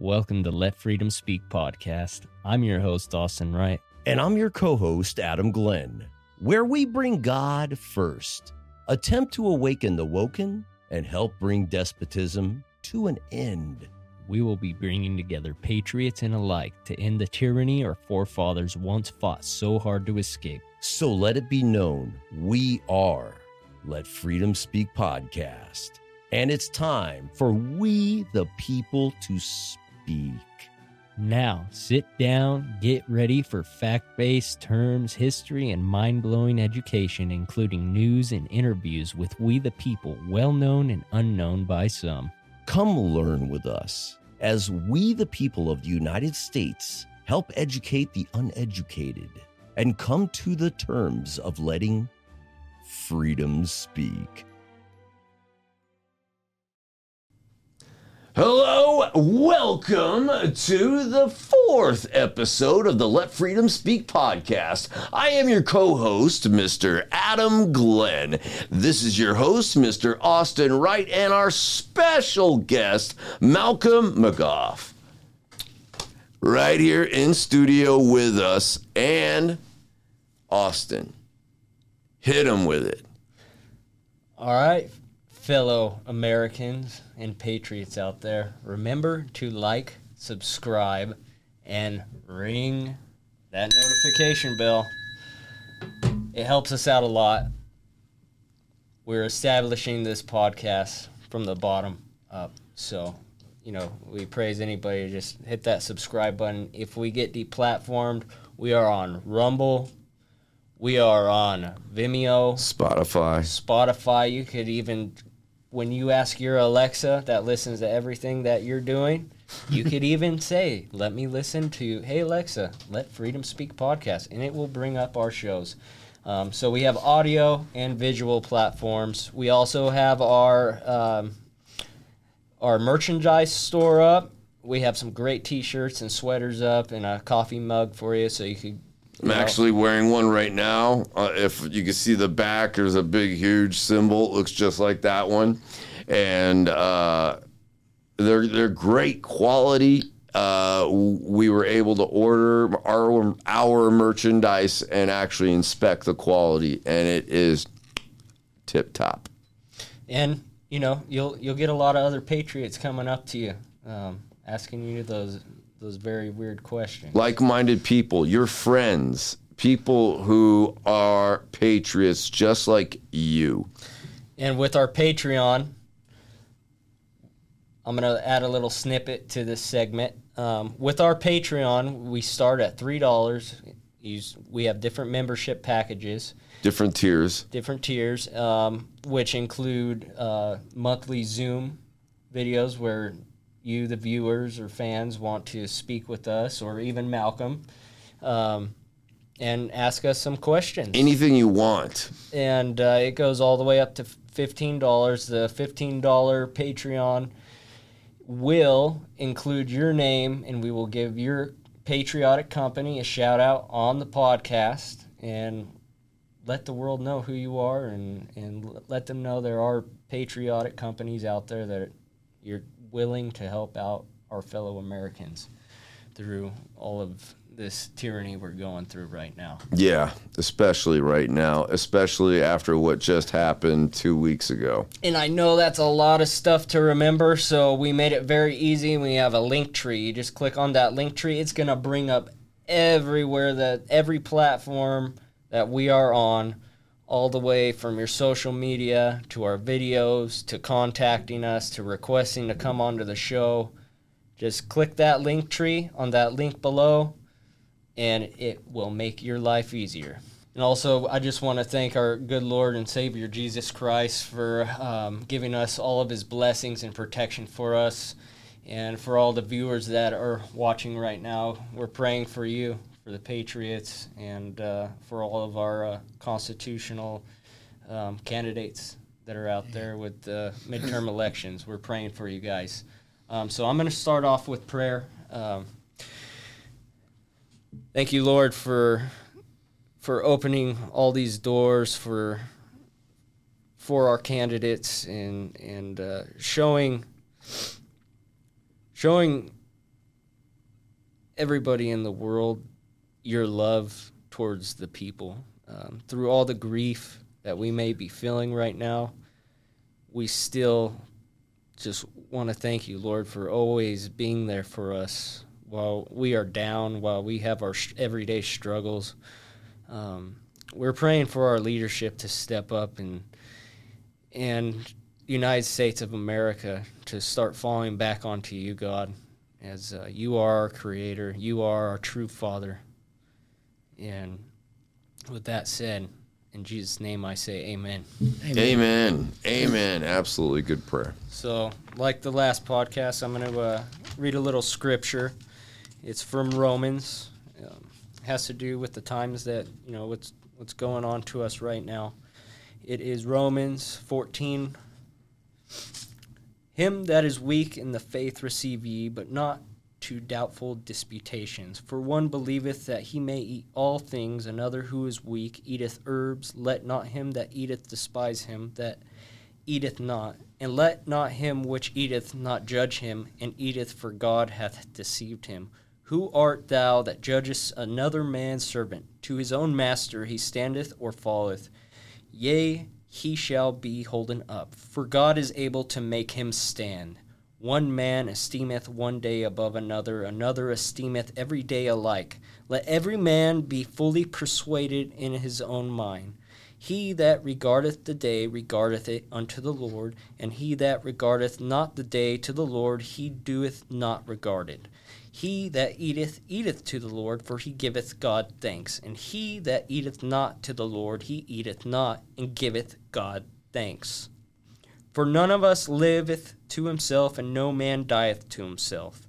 Welcome to Let Freedom Speak podcast. I'm your host, Austin Wright. And I'm your co host, Adam Glenn, where we bring God first, attempt to awaken the woken, and help bring despotism to an end. We will be bringing together patriots and alike to end the tyranny our forefathers once fought so hard to escape. So let it be known we are Let Freedom Speak podcast. And it's time for we, the people, to speak. Now, sit down, get ready for fact based terms, history, and mind blowing education, including news and interviews with we the people, well known and unknown by some. Come learn with us as we, the people of the United States, help educate the uneducated and come to the terms of letting freedom speak. Hello, welcome to the fourth episode of the Let Freedom Speak podcast. I am your co host, Mr. Adam Glenn. This is your host, Mr. Austin Wright, and our special guest, Malcolm McGough. Right here in studio with us, and Austin. Hit him with it. All right, fellow Americans and patriots out there, remember to like, subscribe, and ring that notification bell. It helps us out a lot. We're establishing this podcast from the bottom up. So, you know, we praise anybody to just hit that subscribe button. If we get deplatformed, we are on Rumble. We are on Vimeo, Spotify. Spotify. You could even, when you ask your Alexa that listens to everything that you're doing, you could even say, "Let me listen to Hey Alexa, Let Freedom Speak podcast," and it will bring up our shows. Um, so we have audio and visual platforms. We also have our um, our merchandise store up. We have some great T-shirts and sweaters up, and a coffee mug for you, so you could. I'm actually wearing one right now. Uh, if you can see the back, there's a big, huge symbol. It looks just like that one, and uh, they're they're great quality. Uh, we were able to order our our merchandise and actually inspect the quality, and it is tip top. and you know you'll you'll get a lot of other patriots coming up to you, um, asking you those those very weird questions. Like-minded people, your friends, people who are patriots just like you. And with our Patreon, I'm going to add a little snippet to this segment. Um, with our Patreon, we start at $3. Use, we have different membership packages, Different tiers. different tiers, um, which include uh, monthly Zoom videos where you, the viewers or fans, want to speak with us or even Malcolm um, and ask us some questions Anything you want. and uh, it goes all the way up to fifteen dollars. The fifteen dollar Patreon will include your name, and we will give your patriotic company a shout out on the podcast and let the world know who you are, and and let them know there are patriotic companies out there that you're willing to help out our fellow Americans through all of this tyranny we're going through right now. Yeah, especially right now, especially after what just happened two weeks ago. And I know that's a lot of stuff to remember, so we made it very easy. We have a link tree. You just click on that link tree. It's gonna bring up everywhere that every platform that we are on, all the way from your social media to our videos to contacting us to requesting to come onto the show. Just click that link tree on that link below, and it will make your life easier. And also, I just want to thank our good Lord and Savior Jesus Christ for um, giving us all of his blessings and protection for us. And for all the viewers that are watching right now, we're praying for you, for the Patriots, and uh, for all of our uh, constitutional um, candidates that are out there with the midterm elections. We're praying for you guys. Um, so I'm going to start off with prayer. Um, thank you, Lord, for for opening all these doors for for our candidates and and uh, showing showing everybody in the world your love towards the people. Um, through all the grief that we may be feeling right now, we still just want to thank you, Lord, for always being there for us while we are down, while we have our sh- everyday struggles. Um, we're praying for our leadership to step up and and United States of America to start falling back onto you, God, as uh, you are our Creator, you are our true Father. And with that said, in Jesus' name, I say Amen. Amen. Amen. Absolutely good prayer. So, like the last podcast, I'm going to uh, read a little scripture. It's from Romans. Um, has to do with the times that you know what's what's going on to us right now. It is Romans 14. Him that is weak in the faith receive ye, but not to doubtful disputations. For one believeth that he may eat all things, another who is weak eateth herbs. Let not him that eateth despise him that eateth not, and let not him which eateth not judge him, and eateth, for God hath deceived him. Who art thou that judgest another man's servant? To his own master he standeth or falleth. Yea, he shall be holden up, for God is able to make him stand. One man esteemeth one day above another, another esteemeth every day alike. Let every man be fully persuaded in his own mind. He that regardeth the day regardeth it unto the Lord, and he that regardeth not the day to the Lord, he doeth not regard it. He that eateth, eateth to the Lord, for he giveth God thanks. And he that eateth not to the Lord, he eateth not, and giveth God thanks. For none of us liveth to himself, and no man dieth to himself.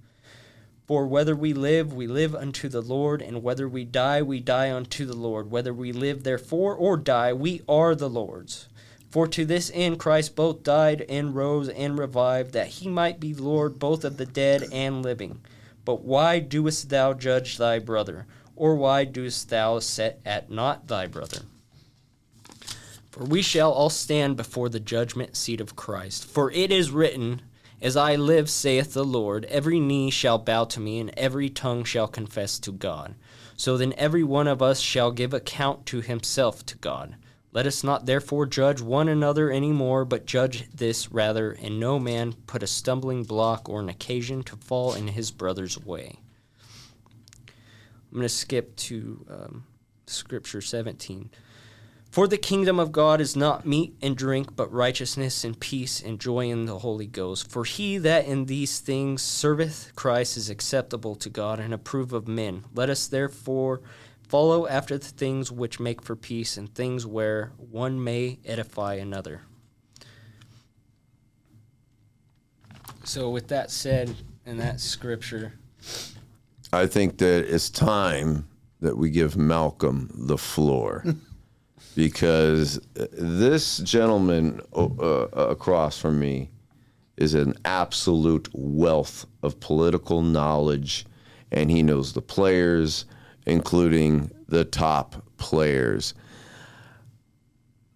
For whether we live, we live unto the Lord, and whether we die, we die unto the Lord. Whether we live, therefore, or die, we are the Lord's. For to this end Christ both died and rose and revived, that he might be Lord both of the dead and living. But why doest thou judge thy brother? Or why doest thou set at naught thy brother? For we shall all stand before the judgment seat of Christ. For it is written, As I live, saith the Lord, every knee shall bow to me, and every tongue shall confess to God. So then every one of us shall give account to himself to God. Let us not therefore judge one another any more, but judge this rather, and no man put a stumbling block or an occasion to fall in his brother's way. I'm going to skip to um, Scripture 17. For the kingdom of God is not meat and drink, but righteousness and peace and joy in the Holy Ghost. For he that in these things serveth Christ is acceptable to God and approved of men. Let us therefore follow after the things which make for peace and things where one may edify another. So, with that said, and that scripture, I think that it's time that we give Malcolm the floor because this gentleman uh, uh, across from me is an absolute wealth of political knowledge, and he knows the players, including the top players.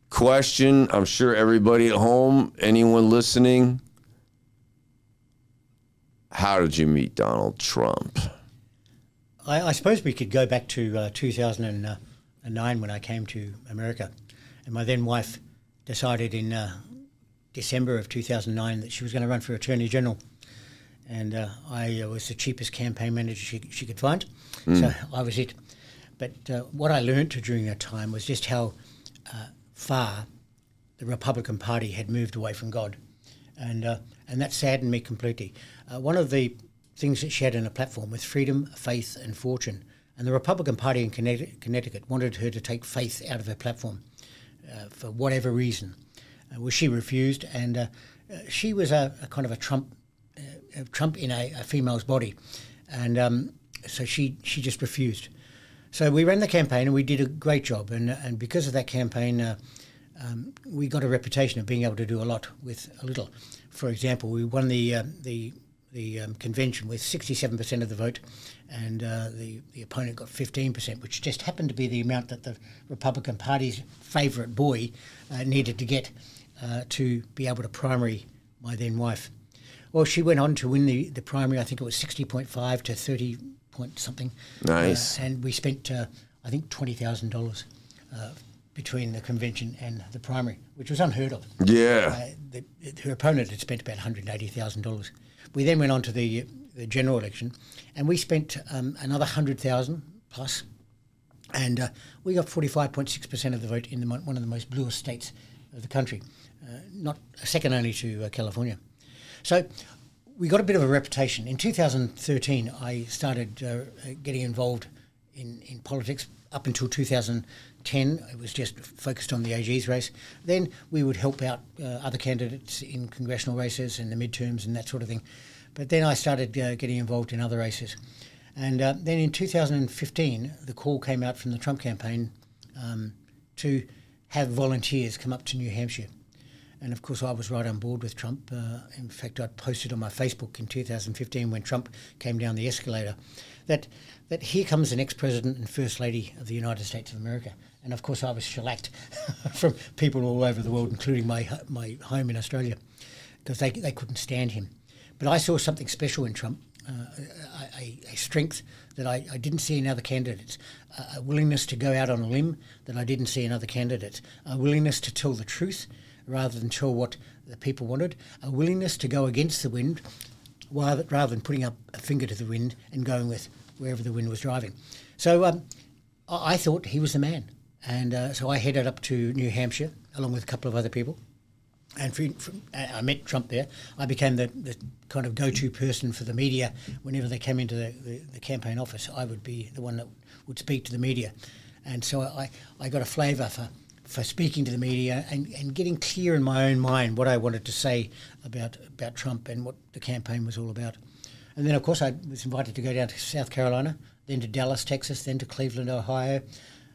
Question I'm sure everybody at home, anyone listening, how did you meet Donald Trump? I, I suppose we could go back to uh, 2009 when I came to America, and my then wife decided in uh, December of 2009 that she was going to run for Attorney General, and uh, I uh, was the cheapest campaign manager she, she could find, so I was it. But uh, what I learned during that time was just how uh, far the Republican Party had moved away from God, and uh, and that saddened me completely. Uh, one of the things that she had in a platform was freedom, faith, and fortune, and the Republican Party in Connecticut, wanted her to take faith out of her platform uh, for whatever reason. Uh, well, she refused, and uh, uh, she was a, a kind of a Trump, uh, a Trump in a, a female's body, and um, so she she just refused. So we ran the campaign and we did a great job. And, and because of that campaign, uh, um, we got a reputation of being able to do a lot with a little. For example, we won the, uh, the, the um, convention with 67% of the vote, and uh, the, the opponent got 15%, which just happened to be the amount that the Republican Party's favourite boy uh, needed to get uh, to be able to primary my then wife. Well, she went on to win the, the primary, I think it was 60.5 to 30 point something. Nice. Uh, and we spent, uh, I think, twenty thousand dollars uh, between the convention and the primary, which was unheard of. Yeah. Uh, the, her opponent had spent about one hundred eighty thousand dollars. We then went on to the the general election, and we spent um, another hundred thousand plus, and uh, we got forty five point six percent of the vote in the, one of the most bluest states of the country, uh, not second only to uh, California. So we got a bit of a reputation. In 2013, I started uh, getting involved in, in politics. Up until 2010, it was just focused on the AG's race. Then we would help out uh, other candidates in congressional races and the midterms and that sort of thing. But then I started uh, getting involved in other races. And uh, then in 2015, the call came out from the Trump campaign um, to have volunteers come up to New Hampshire. And of course, I was right on board with Trump. Uh, in fact, I posted on my Facebook in 2015 when Trump came down the escalator that that here comes the next president and first lady of the United States of America. And of course, I was shellacked from people all over the world, including my my home in Australia, because they they couldn't stand him. But I saw something special in Trump, uh, a, a, strength that I, I, didn't see in other candidates, a, willingness to go out on a limb that I didn't see in other candidates, a willingness to tell the truth rather than tell what the people wanted, a willingness to go against the wind rather, rather than putting up a finger to the wind and going with wherever the wind was driving. So um, I thought he was the man. And uh, so I headed up to New Hampshire along with a couple of other people. And I met Trump there. I became the, the kind of go to person for the media. Whenever they came into the, the, the, campaign office, I would be the one that would speak to the media. And so I, I got a flavour for for speaking to the media and, and getting clear in my own mind what I wanted to say about about Trump and what the campaign was all about. And then, of course, I was invited to go down to South Carolina, then to Dallas, Texas, then to Cleveland, Ohio,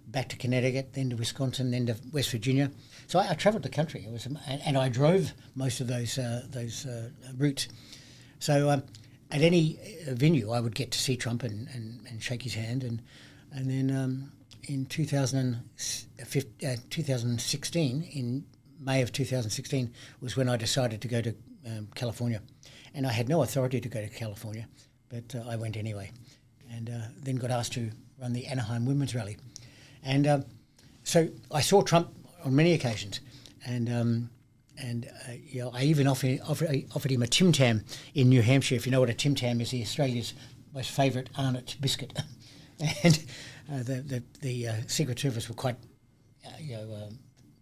back to Connecticut, then to Wisconsin, then to West Virginia. So I, I travelled the country. It was, and, and, I drove most of those uh, those uh, routes. So um, at any venue, I would get to see Trump and, and, and shake his hand, and and then. Um, in 2015, uh, 2016, in May of 2016, was when I decided to go to um, California. And I had no authority to go to California, but uh, I went anyway. And uh, then got asked to run the Anaheim Women's Rally. And uh, so I saw Trump on many occasions. And um, and uh, you know, I even offered, offered, offered him a Tim Tam in New Hampshire. If you know what a Tim Tam is, the Australia's most favourite Arnott biscuit. and uh, the the, the uh, Secret Service were quite uh, you know um,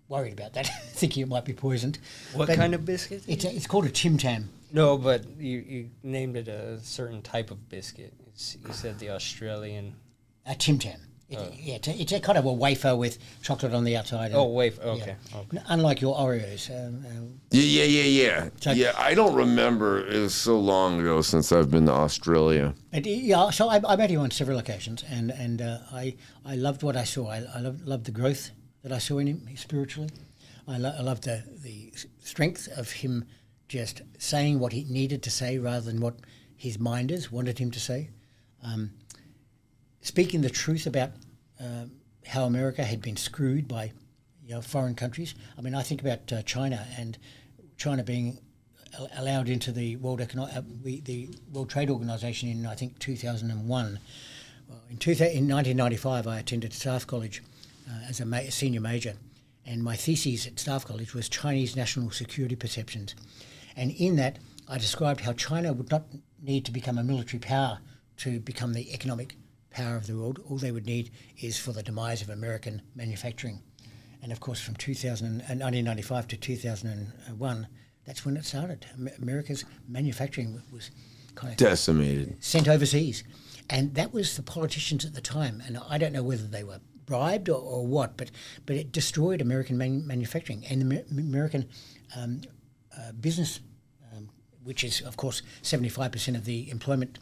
worried about that, thinking it might be poisoned. What but kind of biscuit? It's a, it's called a Tim Tam. No, but you, you named it a certain type of biscuit. It's, you said the Australian. A Tim Tam. It, oh. Yeah, it's a, it's a, kind of a wafer with chocolate on the outside. oh, wafer. Okay. Yeah. okay. Unlike your Oreos. Um, um, yeah, yeah, yeah, yeah. So yeah, I don't remember. It was so long ago since I've been to Australia. And, yeah, so I, I met you on several occasions, and and uh, I I loved what I saw. I, I loved, loved the growth that I saw in him spiritually. I, lo- I loved the the strength of him just saying what he needed to say rather than what his minders wanted him to say. Um, speaking the truth about uh, how America had been screwed by you know, foreign countries. I mean, I think about uh, China and China being allowed into the World uh, the World Trade Organization in I think 2001. Well, in, two, in 1995, I attended Staff College uh, as a, ma- a senior major, and my thesis at Staff College was Chinese national security perceptions, and in that I described how China would not need to become a military power to become the economic power of the world. All they would need is for the demise of American manufacturing. And of course, from 2000, 1995 uh, to 2001, that's when it started. America's manufacturing was kind of decimated, sent overseas. And that was the politicians at the time. And I don't know whether they were bribed or, or what, but, but it destroyed American man- manufacturing and the American um, uh, business, um, which is, of course, 75% of the employment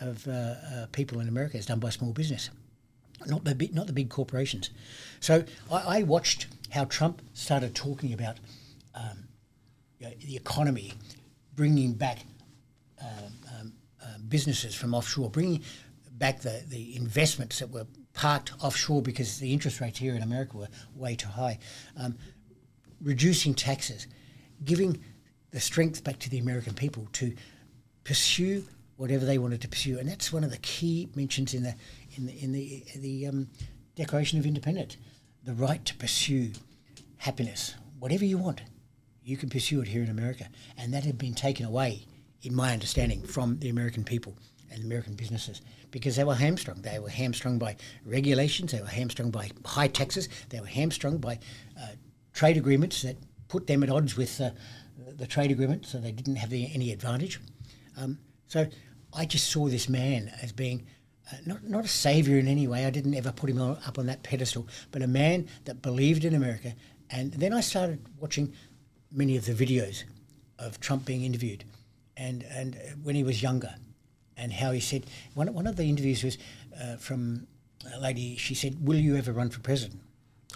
of uh, uh, people in America is done by small business, not the big, not the big corporations. So I, I watched how Trump started talking about um, you know, the economy, bringing back um, uh, businesses from offshore, bringing back the, the investments that were parked offshore because the interest rates here in America were way too high, um, reducing taxes, giving the strength back to the American people to pursue whatever they wanted to pursue, and that's one of the key mentions in the in the in the, the um, Declaration of Independence: the right to pursue happiness, whatever you want, you can pursue it here in America, and that had been taken away, in my understanding, from the American people and American businesses because they were hamstrung. They were hamstrung by regulations. They were hamstrung by high taxes. They were hamstrung by uh, trade agreements that put them at odds with uh, the trade agreement, so they didn't have the, any advantage. Um, so I just saw this man as being uh, not, not a savior in any way. I didn't ever put him on, up on that pedestal, but a man that believed in America. And then I started watching many of the videos of Trump being interviewed, and and when he was younger, and how he said one one of the interviews was uh, from a lady. She said, "Will you ever run for president?"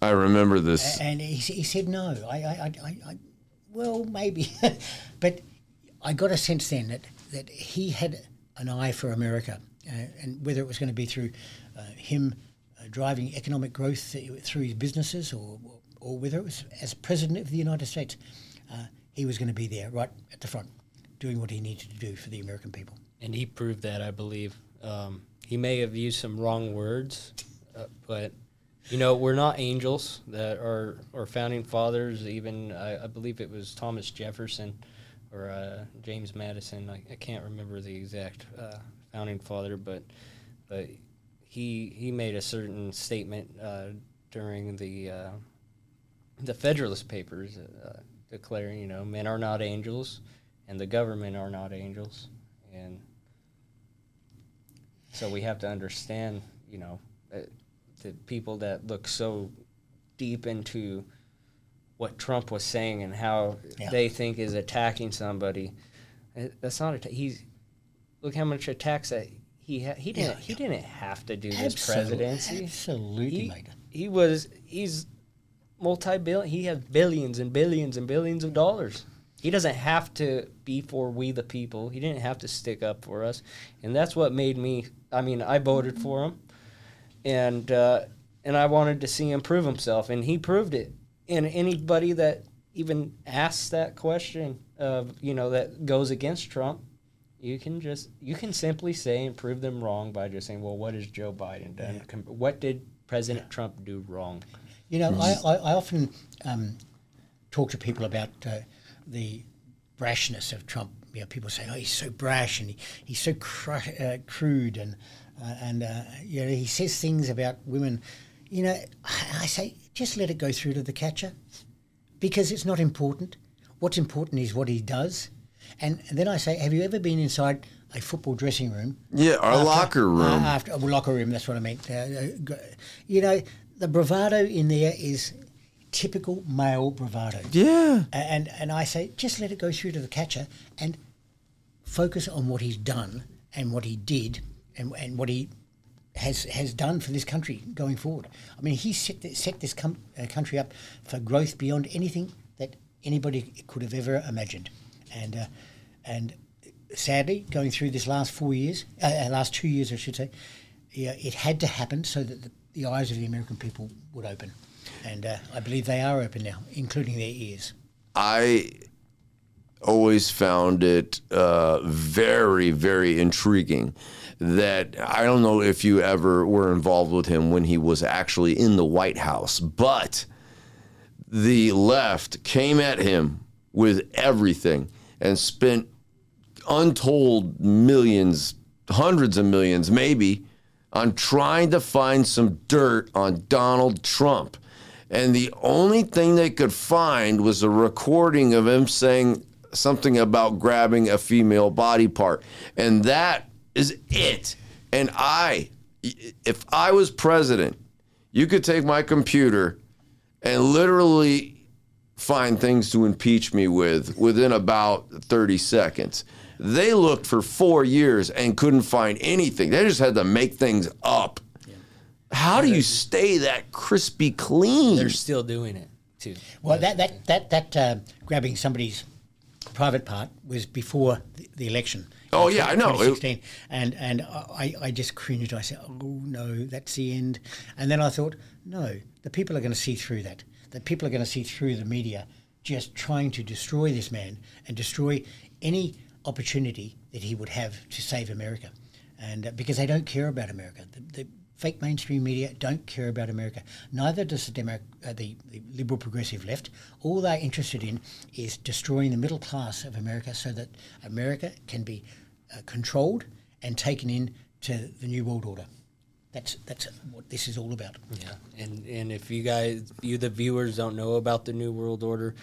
I remember this. And he, he said no. I, I, I, I well, maybe, but I got a sense then that that he had an eye for America, uh, and whether it was going to be through uh, him uh, driving economic growth through his businesses, or or whether it was as president of the United States, he was going to be there right at the front, doing what he needed to do for the American people. And he proved that, I believe. Um, he may have used some wrong words, uh, but you know we're not angels that are or founding fathers. Even I, I believe it was Thomas Jefferson or uh, James Madison. I, I, can't remember the exact uh, founding father, but but he he made a certain statement uh, during the uh, the Federalist Papers, uh, declaring, you know, men are not angels, and the government are not angels, and so we have to understand, you know, the people that look so deep into what Trump was saying and how yeah. they think is attacking somebody. That's not a. He's look how much attacks that he ha- he didn't yeah, he didn't have to do this presidency. Absolutely, he, he was he's multi-billion. He has billions and billions and billions of dollars. He doesn't have to be for we the people. He didn't have to stick up for us, and that's what made me. I mean, I voted for him, and uh, and I wanted to see him prove himself, and he proved it. And anybody that even asks that question of you know that goes against Trump, you can just you can simply say and prove them wrong by just saying, well, what has Joe Biden done? Yeah. What did President Trump do wrong? You know, I, I, I often um, talk to people about uh, the brashness of Trump. You know, people say, "Oh, he's so brash and he, he's so cr- uh, crude," and uh, and uh, you know, he says things about women. You know, I say just let it go through to the catcher because it's not important. What's important is what he does. And, then I say, have you ever been inside a football dressing room? Yeah, our after, locker room. Uh, after a locker room, that's what I meant. Uh, you know, the bravado in there is typical male bravado. Yeah. And and I say just let it go through to the catcher and focus on what he's done and what he did and and what he has has done for this country going forward. I mean, he set set this com- uh, country up for growth beyond anything that anybody could have ever imagined, and uh, and sadly, going through this last four years, uh, uh last two years, I should say, yeah, it had to happen so that the the eyes of the American people would open. And uh, I believe they are open now, including their ears. I always found it uh, very, very intriguing that I don't know if you ever were involved with him when he was actually in the White House, but the left came at him with everything and spent untold millions, hundreds of millions, maybe, on trying to find some dirt on Donald Trump. And the only thing they could find was a recording of him saying something about grabbing a female body part. And that is it. And I, if I was president, you could take my computer and literally find things to impeach me with within about 30 seconds. They looked for four years and couldn't find anything. They just had to make things up. Yeah. How do you stay that crispy clean? They're still doing it too. Well, that that that that uh, grabbing somebody's private part was before the, the election. Oh yeah, I know. 2016, and and I, I just cringed. I said, "Oh no, that's the end." And then I thought, "No, the people are going to see through that. The people are going to see through the media just trying to destroy this man and destroy any opportunity that he would have to save America, and uh, because they don't care about America, the, the fake mainstream media don't care about America. Neither does the, Demo- uh, the, the liberal progressive left. All they're interested in is destroying the middle class of America so that America can be uh, controlled and taken in to the new world order. That's that's what this is all about. Yeah, and and if you guys, you the viewers, don't know about the New World Order,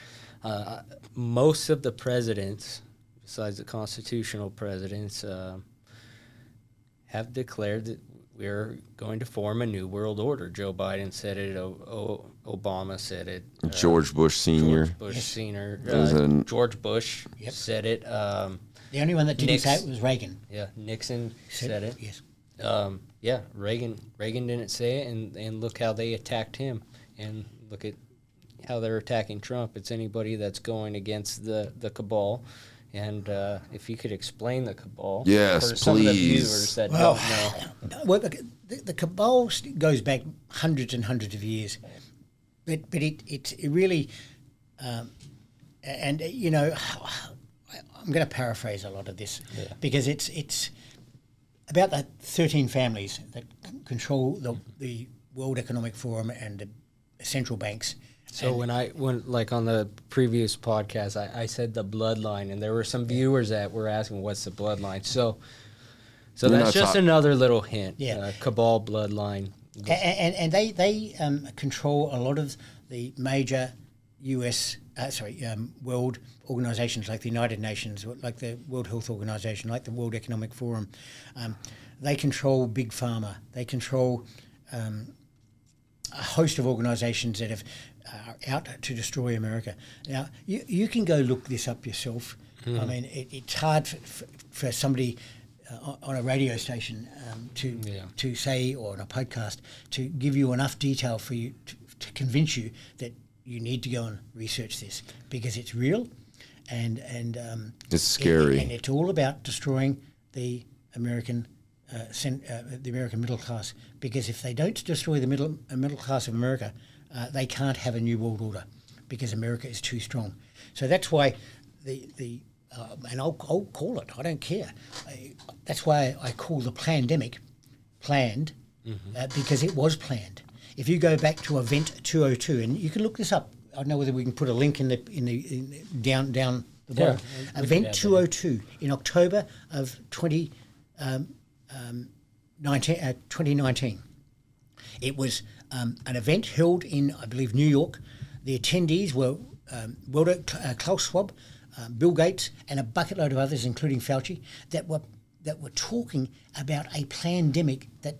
uh, most of the presidents, besides the constitutional presidents, uh, have declared that we're going to form a new world order. Joe Biden said it. O- o- Obama said it. uh, George Bush Senior. George Bush Senior. Uh, an- George Bush Yep. said it. Um, The only one that didn't say it was Reagan. yeah, Nixon said it. Yes. Um, yeah, Reagan Reagan didn't say it, and, and look how they attacked him, and look at how they're attacking Trump. It's anybody that's going against the the cabal, and uh, if you could explain the cabal, Yes, for some of the please. viewers that Well, don't know. Well, the, the, the cabal goes back hundreds and hundreds of years, but but it it, it really, um, and uh, you know, I'm going to paraphrase a lot of this because it's it's about the 13 families that c- control the the World Economic Forum and the central banks. So when I when like on the previous podcast, I, I said the bloodline, and there were some viewers that were asking, "What's the bloodline?" So, so We're that's just talk- another little hint. Yeah. uh, cabal bloodline. A- and, and they they um, control a lot of the major U.S. Uh, sorry um, world organisations like the United Nations, like the World Health Organization, like the World Economic Forum. Um, they control big pharma. They control um, a host of organisations that have are out to destroy America. Now you you can go look this up yourself. I mean, it, it's hard for, for, for somebody. Uh, on a radio station um, to Yeah. to say or on a podcast to give you enough detail for you to, to convince you that you need to go and research this because it's real and and um, It's it- scary. and it's all about destroying the American uh, sen- uh, the American middle class because if they don't destroy the middle uh, middle class of America, uh, they can't have a new world order because America is too strong. So that's why the the uh, and I'll, I'll call it. I don't care. I, that's why I call the pandemic planned uh, because it was planned. If you go back to Event 202, and you can look this up. I don't know whether we can put a link in the in the in, down down the bottom. Event 202 in October of 20, um, um, 19, uh, 2019. It was um, an event held in, I believe, New York. The attendees were um, World, uh, Klaus Schwab, um, Bill Gates, and a bucket load of others, including Fauci, that were that were talking about a pandemic that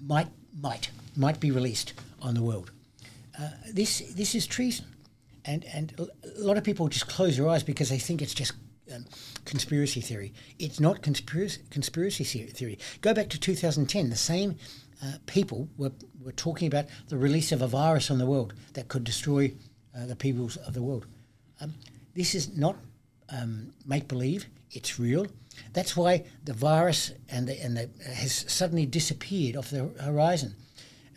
might might might be released on the world. Uh, this this is treason, and and a lot of people just close their eyes because they think it's just um, conspiracy theory. It's not conspiracy conspiracy theory. Go back to 2010. The same uh, people were were talking about the release of a virus on the world that could destroy uh, the peoples of the world. Um, this is not um, make believe. It's real. That's why the virus and the, and the, has suddenly disappeared off the horizon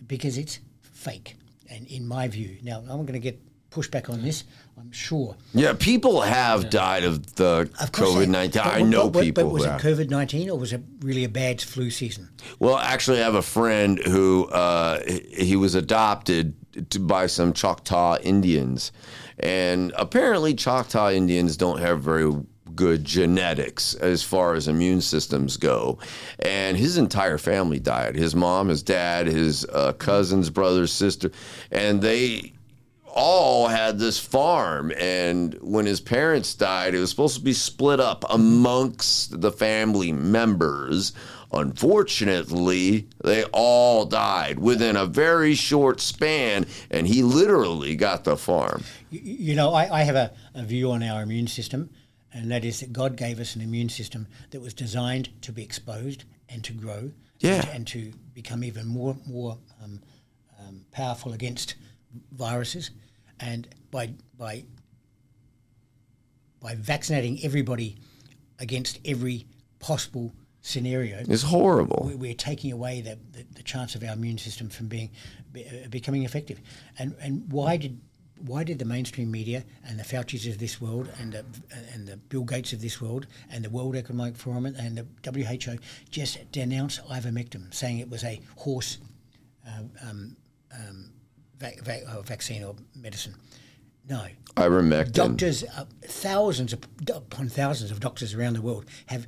because it's fake. And in my view, now I'm going to get pushback on this. I'm sure. Yeah, people have died of the COVID nineteen. I what- know but- but people. was it. COVID nineteen or was it really a bad flu season? Well, actually, I have a friend who uh, he he was adopted to, by some Choctaw Indians, and apparently Choctaw Indians don't have very good genetics as far as immune systems go. And his entire family died. His mom, his dad, his uh, cousins, brothers, sister, and they all had this farm and when his parents died it was supposed to be split up amongst the family members unfortunately they all died within a very short span and he literally got the farm You, you know, I, I have a, a view on our immune system, and that is that God gave us an immune system that was designed to be exposed and to grow, Yeah. and, and to become even more more um, um, powerful against viruses, and by by by vaccinating everybody against every possible scenario, it's horrible we- we're taking away the, the, the chance of our immune system from being be, uh, becoming effective. And and why did why did the mainstream media and the Fauci's of this world and the, and the Bill Gates of this world and the World Economic Forum and the WHO just denounce ivermectin, saying it was a horse um, um, um, va- va- uh, vaccine or medicine? No. Ivermectin. Doctors, uh, thousands of, upon thousands of doctors around the world have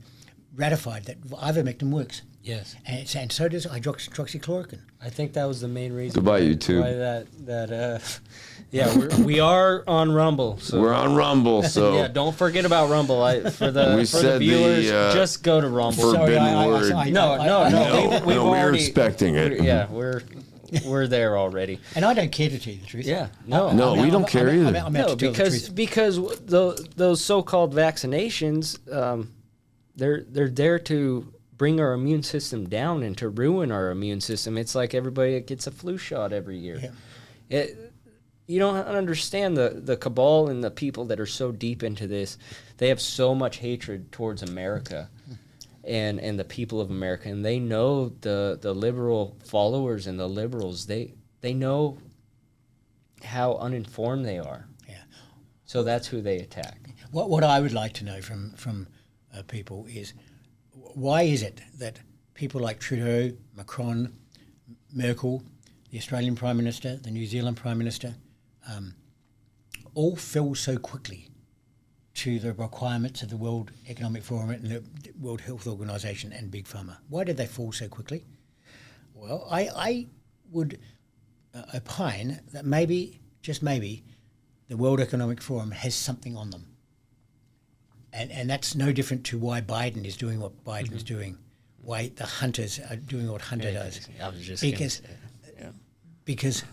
ratified that ivermectin works. Yes. And, it's, and so does hydroxychloroquine. I think that was the main reason. Goodbye, why, YouTube. Why that that uh, yeah, we're, we are on Rumble. So We're on Rumble, so yeah, don't forget about Rumble. I, for the We for said the the, viewers, uh, just go to Rumble. for- Forbidden word. no, no, no, No, we've, we've no, we're already, expecting it. Yeah, we're we're there already. And I don't care to tell you the truth. Yeah, no, No, I'm- we don't I'm- care I'm- either. I'm, I'm no, to tell the because truth. because those, those so-called vaccinations, um, they're they're there to bring our immune system down and to ruin our immune system. It's like everybody that gets a flu shot every year. Yeah. It, you don't understand the the cabal and the people that are so deep into this. They have so much hatred towards America. And, and the people of America, and they know the, the liberal followers and the liberals. They they know how uninformed they are. Yeah. So that's who they attack. What, what I would like to know from from uh, people is why is it that people like Trudeau, Macron, Merkel, the Australian Prime Minister, the New Zealand Prime Minister, um, all fell so quickly to the requirements of the World Economic Forum and the World Health Organization and Big Pharma? Why did they fall so quickly? Well, I, I would uh, opine that maybe, just maybe, the World Economic Forum has something on them. And, and that's no different to why Biden is doing what Biden's doing, why the hunters are doing what Hunter does. I was just gonna because that, because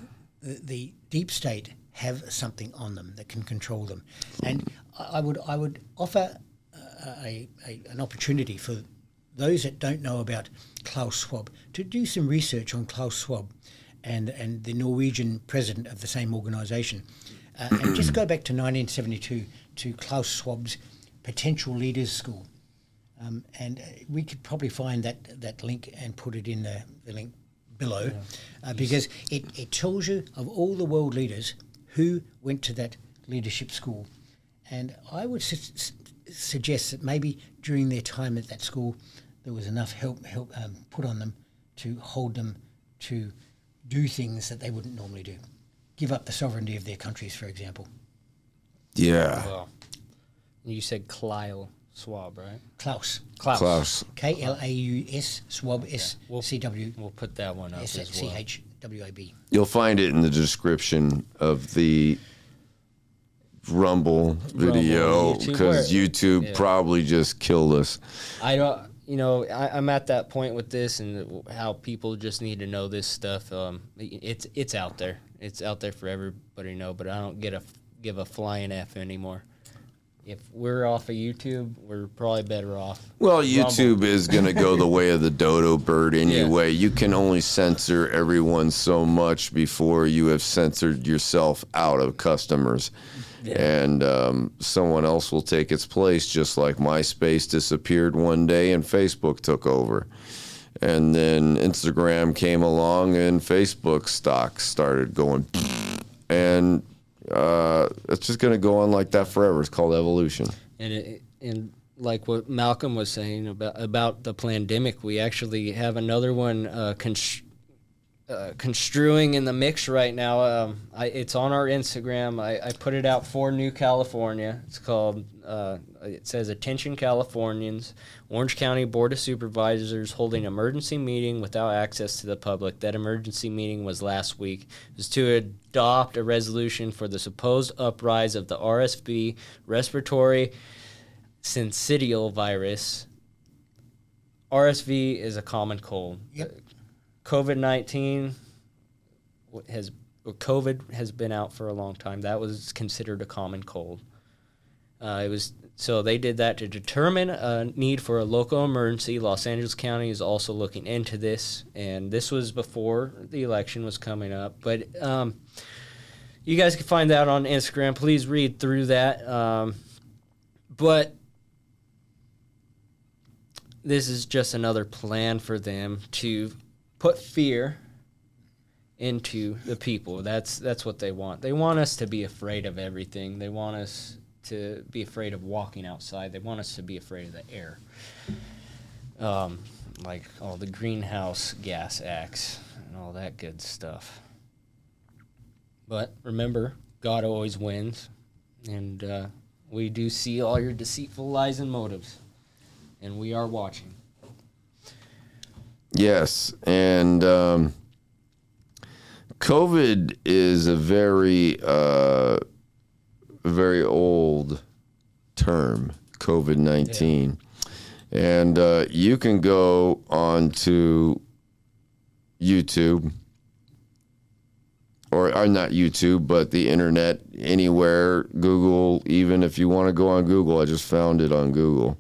the, the deep state have something on them that can control them, and I would I would offer uh, a, a an opportunity for those that don't know about Klaus Schwab to do some research on Klaus Schwab and and the Norwegian president of the same organisation, uh, and just go back to 1972 to Klaus Schwab's Potential Leaders School. Um, and uh, we could probably find that that link and put it in the, the link below, uh, because it, it tells you of all the world leaders who went to that leadership school, and I would su- su- suggest that maybe during their time at that school, there was enough help help um, put on them to hold them to do things that they wouldn't normally do, give up the sovereignty of their countries, for example. yeah. Well, you said Kyle Swab, right? Klaus, Klaus. Klaus. K L A U S, Schwab, S we'll- We'll put that one up S as well. H W A B. You'll find it in the description of the Rumble video because where- YouTube yeah. probably just killed us. I don't, you know, I, I'm at that point with this and how people just need to know this stuff. Um, it's it's out there. It's out there for everybody to know. But I don't get a give a flying f anymore. If we're off of YouTube, we're probably better off. Well, YouTube is going to go the way of the dodo bird anyway. You can only censor everyone so much before you have censored yourself out of customers. And um, someone else will take its place, just like MySpace disappeared one day and Facebook took over. And then Instagram came along and Facebook stock started going. And uh, it's just going to go on like that forever. It's called evolution. And it, and like what Malcolm was saying about about the pandemic, we actually have another one uh, uh, construing in the mix right now. Um, I, it's on our Instagram. I, I put it out for New California. It's called. Uh, it says "Attention Californians." Orange County Board of Supervisors holding emergency meeting without access to the public. That emergency meeting was last week. It was to adopt a resolution for the supposed uprise of the RSV respiratory syncytial virus. RSV is a common cold. Yep. COVID nineteen has COVID has been out for a long time. That was considered a common cold. Uh, it was so they did that to determine a need for a local emergency. Los Angeles County is also looking into this, and this was before the election was coming up. But um, you guys can find that on Instagram. Please read through that. Um, but this is just another plan for them to put fear into the people. That's that's what they want. They want us to be afraid of everything. They want us to be afraid of walking outside. They want us to be afraid of the air. Um, like all the greenhouse gas acts and all that good stuff. But remember, God always wins, and uh, we do see all your deceitful lies and motives, and we are watching. Yes, and um, COVID is a very, uh, very old term. COVID nineteen, and uh, you can go on to YouTube. Or, or not YouTube, but the internet, anywhere, Google. Even if you want to go on Google, I just found it on Google.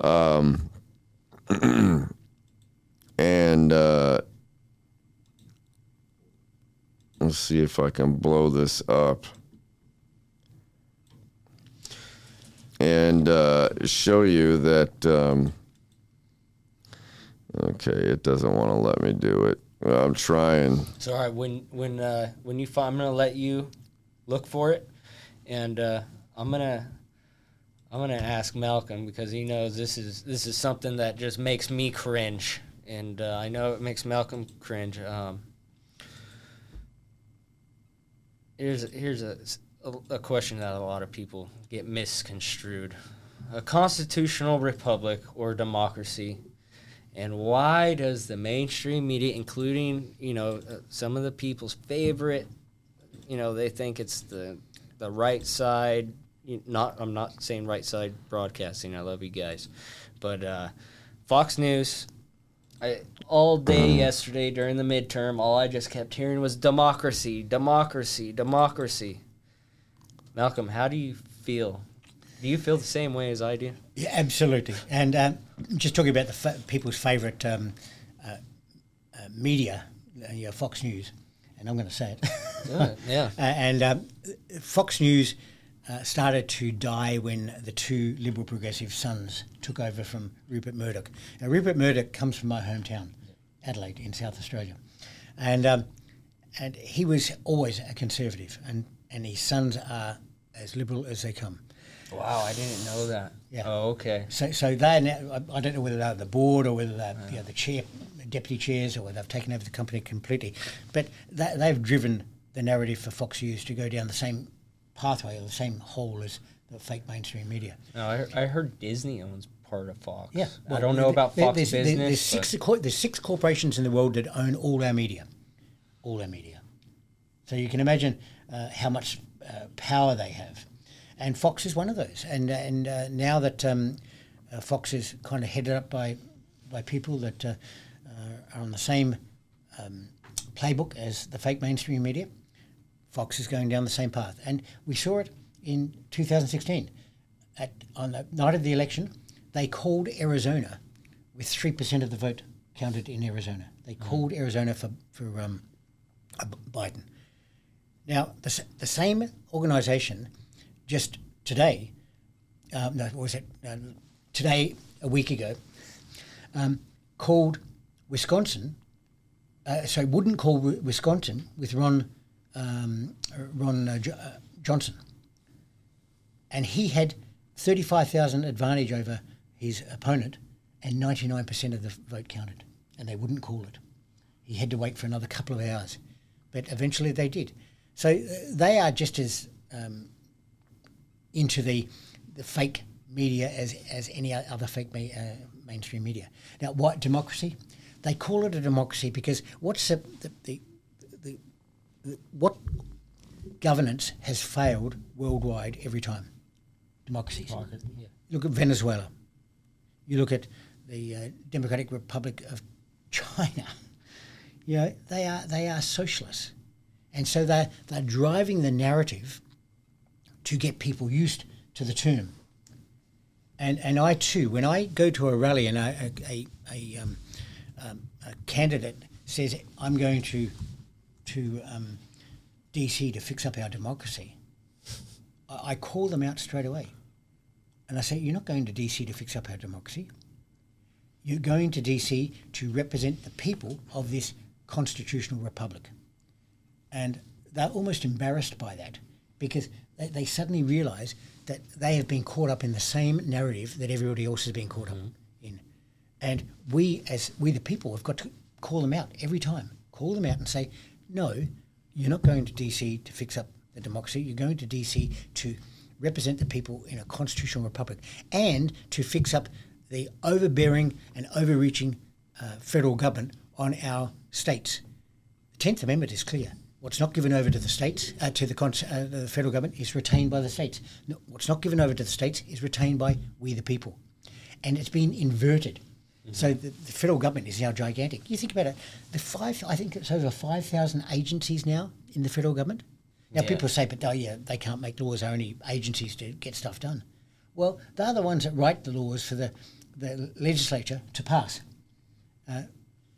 Um, and uh, let's see if I can blow this up and uh, show you that. Um, okay, it doesn't want to let me do it. I'm trying. It's all right, when when uh, when you find, I'm gonna let you look for it, and uh, I'm gonna I'm gonna ask Malcolm because he knows this is this is something that just makes me cringe, and uh, I know it makes Malcolm cringe. Um, here's here's a, a question that a lot of people get misconstrued: a constitutional republic or democracy and why does the mainstream media, including you know uh, some of the people's favorite, you know they think it's the the right side. Not I'm not saying right side broadcasting. I love you guys, but uh, Fox News. I, all day yesterday during the midterm, all I just kept hearing was democracy, democracy, democracy. Malcolm, how do you feel? Do you feel the same way as I do? Yeah, absolutely. And um, just talking about the fa- people's favourite um, uh, uh, media, uh, yeah, Fox News, and I'm going to say it. Good, yeah. Uh, and um, Fox News uh, started to die when the two Liberal Progressive sons took over from Rupert Murdoch. Now, Rupert Murdoch comes from my hometown, Adelaide, in South Australia, and um, and he was always a conservative, and and his sons are as liberal as they come. Wow, I didn't know that. Yeah. Oh, okay. So, so they're now, I I don't know whether they're the board or whether they're you know, the chair, deputy chairs, or whether they've taken over the company completely. But they, they've driven the narrative for Fox News to go down the same pathway or the same hole as the fake mainstream media. No, I, heard- I heard Disney owns part of Fox. Yeah, I don't know about Fox there's, Business. There's six, there's six corporations in the world that own all our media, all our media. So you can imagine uh, how much uh, power they have, and Fox is one of those. And and uh, now that um, uh, Fox is kind of headed up by by people that uh, uh, are on the same um, playbook as the fake mainstream media, Fox is going down the same path. And we saw it in 2016. At, on the night of the election, they called Arizona with 3% of the vote counted in Arizona. They called Arizona for, for um, Biden. Now, the, the same organisation just today, um, no, was it? Uh, today, a week ago, um, called Wisconsin, uh, sorry, wouldn't call Wi- Wisconsin with Ron, um, Ron uh, uh, Johnson. And he had 35,000 advantage over his opponent, and 99% of the vote counted, and they wouldn't call it. He had to wait for another couple of hours, but eventually they did. So uh, they are just as um, into the, the fake media as, as any other fake me, uh, mainstream media. Now, what democracy? They call it a democracy because what's the, the, the, the, the what governance has failed worldwide every time? Democracies. yeah. Look at Venezuela. You look at the uh, Democratic Republic of China. You know, they are they are socialists, and so they they're driving the narrative to get people used to the term. And and I too, when I go to a rally and a a, a, um, um, a candidate says I'm going to to um, DC to fix up our democracy, I, I call them out straight away. And I say, You're not going to DC to fix up our democracy. You're going to DC to represent the people of this constitutional republic. And they're almost embarrassed by that because they, they suddenly realise that they have been caught up in the same narrative that everybody else has been caught up in, and we as we the people have got to call them out every time. Call them out and say, no, you're not going to DC to fix up the democracy. You're going to DC to represent the people in a constitutional republic and to fix up the overbearing and overreaching uh, federal government on our states. The Tenth Amendment is clear. What's not given over to the states, uh, to the, cons- uh, the federal government, is retained by the states. No, what's not given over to the states is retained by we the people, and it's been inverted. So the, the federal government is now gigantic. You think about it. The five, I think it's over five thousand agencies now in the federal government. Now Yeah. people say, but oh yeah, they can't make laws. They're only agencies to get stuff done. Well, they're the ones that write the laws for the, the legislature to pass. Uh,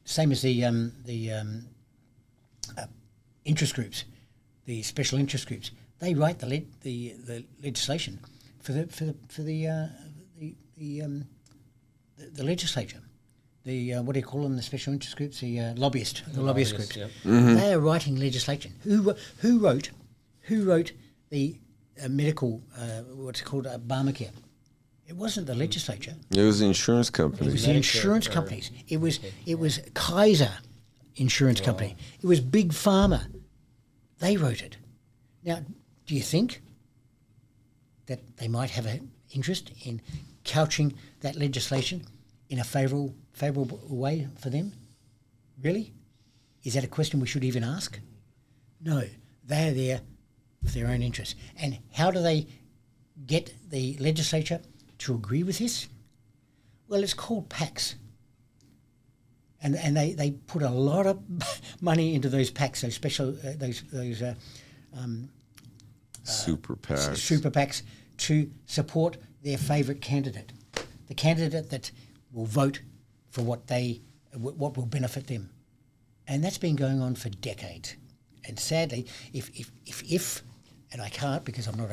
same as the um, the um, interest groups, the special interest groups. They write the le- the, the legislation for the for the for the uh, the, the, um, the the legislature. The uh, what do you call them? The special interest groups, the uh, lobbyist, the lobbyist lobbyists, groups. yep. They are writing legislation. Who who wrote who wrote the uh, medical uh, what's it called Obamacare? It wasn't the legislature. It was the insurance It was the insurance companies. It was it was Kaiser Insurance Company. It was Big Pharma. They wrote it. Now, do you think that they might have an interest in couching that legislation in a favourable favourable way for them? Really? Is that a question we should even ask? No, they are there for their own interests. And how do they get the legislature to agree with this? Well, it's called PACs. And, and they, they put a lot of money into those packs, those special, uh, those, those uh, Super PAC. super PACs to support their favourite candidate, the candidate that will vote for what they, wh- what will benefit them. And that's been going on for decades. And sadly, if, if, if, if and I can't because I'm not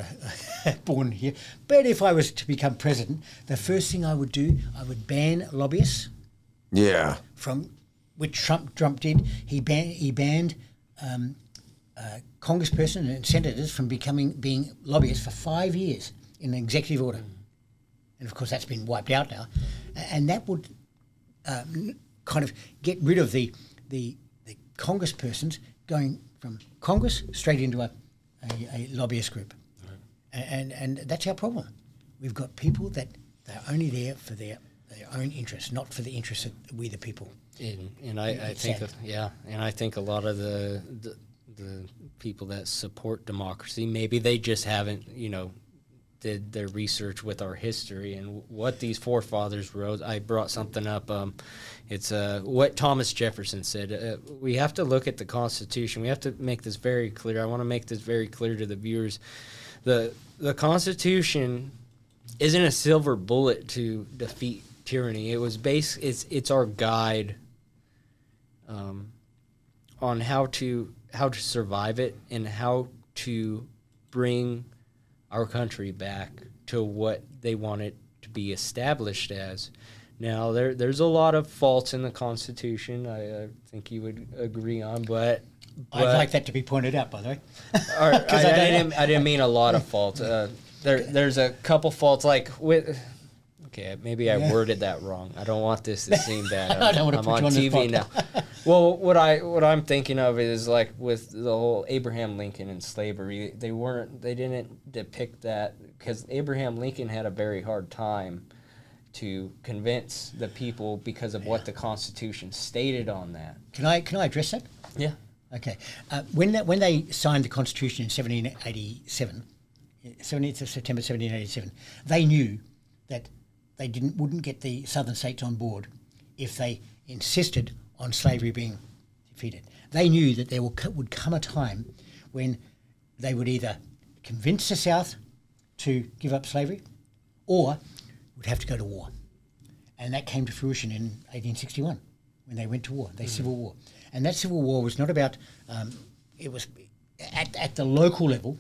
a, born here, but if I was to become president, the first thing I would do, I would ban lobbyists Yeah. from which Trump Trump did. He banned he banned um, uh, congressperson and senators from becoming being lobbyists for five years in an executive order, and of course that's been wiped out now, and that would um, kind of get rid of the the, the congresspersons going from Congress straight into a, a, a lobbyist group, A- and and that's our problem. We've got people that they're only there for their their own interests, not for the interests of we the people. And, and I, I think, of, yeah, and I think a lot of the, the the people that support democracy, maybe they just haven't, you know, did their research with our history and what these forefathers wrote. I brought something up. Um, it's uh, what Thomas Jefferson said. Uh, we have to look at the Constitution. We have to make this very clear. I want to make this very clear to the viewers. the The Constitution isn't a silver bullet to defeat tyranny. It was base. It's it's our guide um, on how to how to survive it and how to bring our country back to what they want it to be established as. Now there there's a lot of faults in the Constitution. I, I think you would agree on, but. I'd like that to be pointed out, by the way. or, I, I, I didn't, I didn't mean a lot of faults. Uh, there, there's a couple faults like with. Okay, maybe I Yeah. worded that wrong. I don't want this to seem bad. I don't wanna I'm put on on TV now. Well, what I what I'm thinking of is like with the whole Abraham Lincoln and slavery. They weren't. They didn't depict that because Abraham Lincoln had a very hard time to convince the people because of what the Constitution stated on that. Can I can I address that? Yeah. Okay. Uh, when that, when they signed the Constitution in 1787, 17th of September 1787, they knew that they didn't wouldn't get the southern states on board if they insisted on slavery being defeated. They knew that there would come a time when they would either convince the South to give up slavery or would have to go to war. And that came to fruition in 1861 when they went to war, they civil war. And that civil war was not about, um, it was at, at the local level,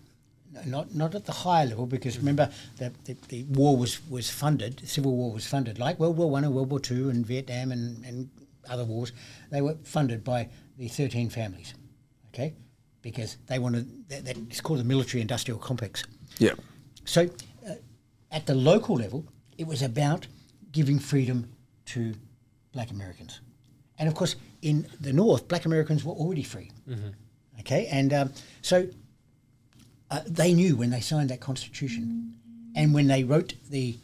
not not at the higher level, because remember the, the, the war was, was funded, civil war was funded, like World War One and World War Two and Vietnam and, and other wars, they were funded by the 13 families, okay? because they wanted that, that it's called the military industrial complex. Yeah. So, uh, at the local level, it was about giving freedom to black Americans. And of course, in the North, black Americans were already free. Okay, and um, so uh, they knew when they signed that Constitution and when they wrote the,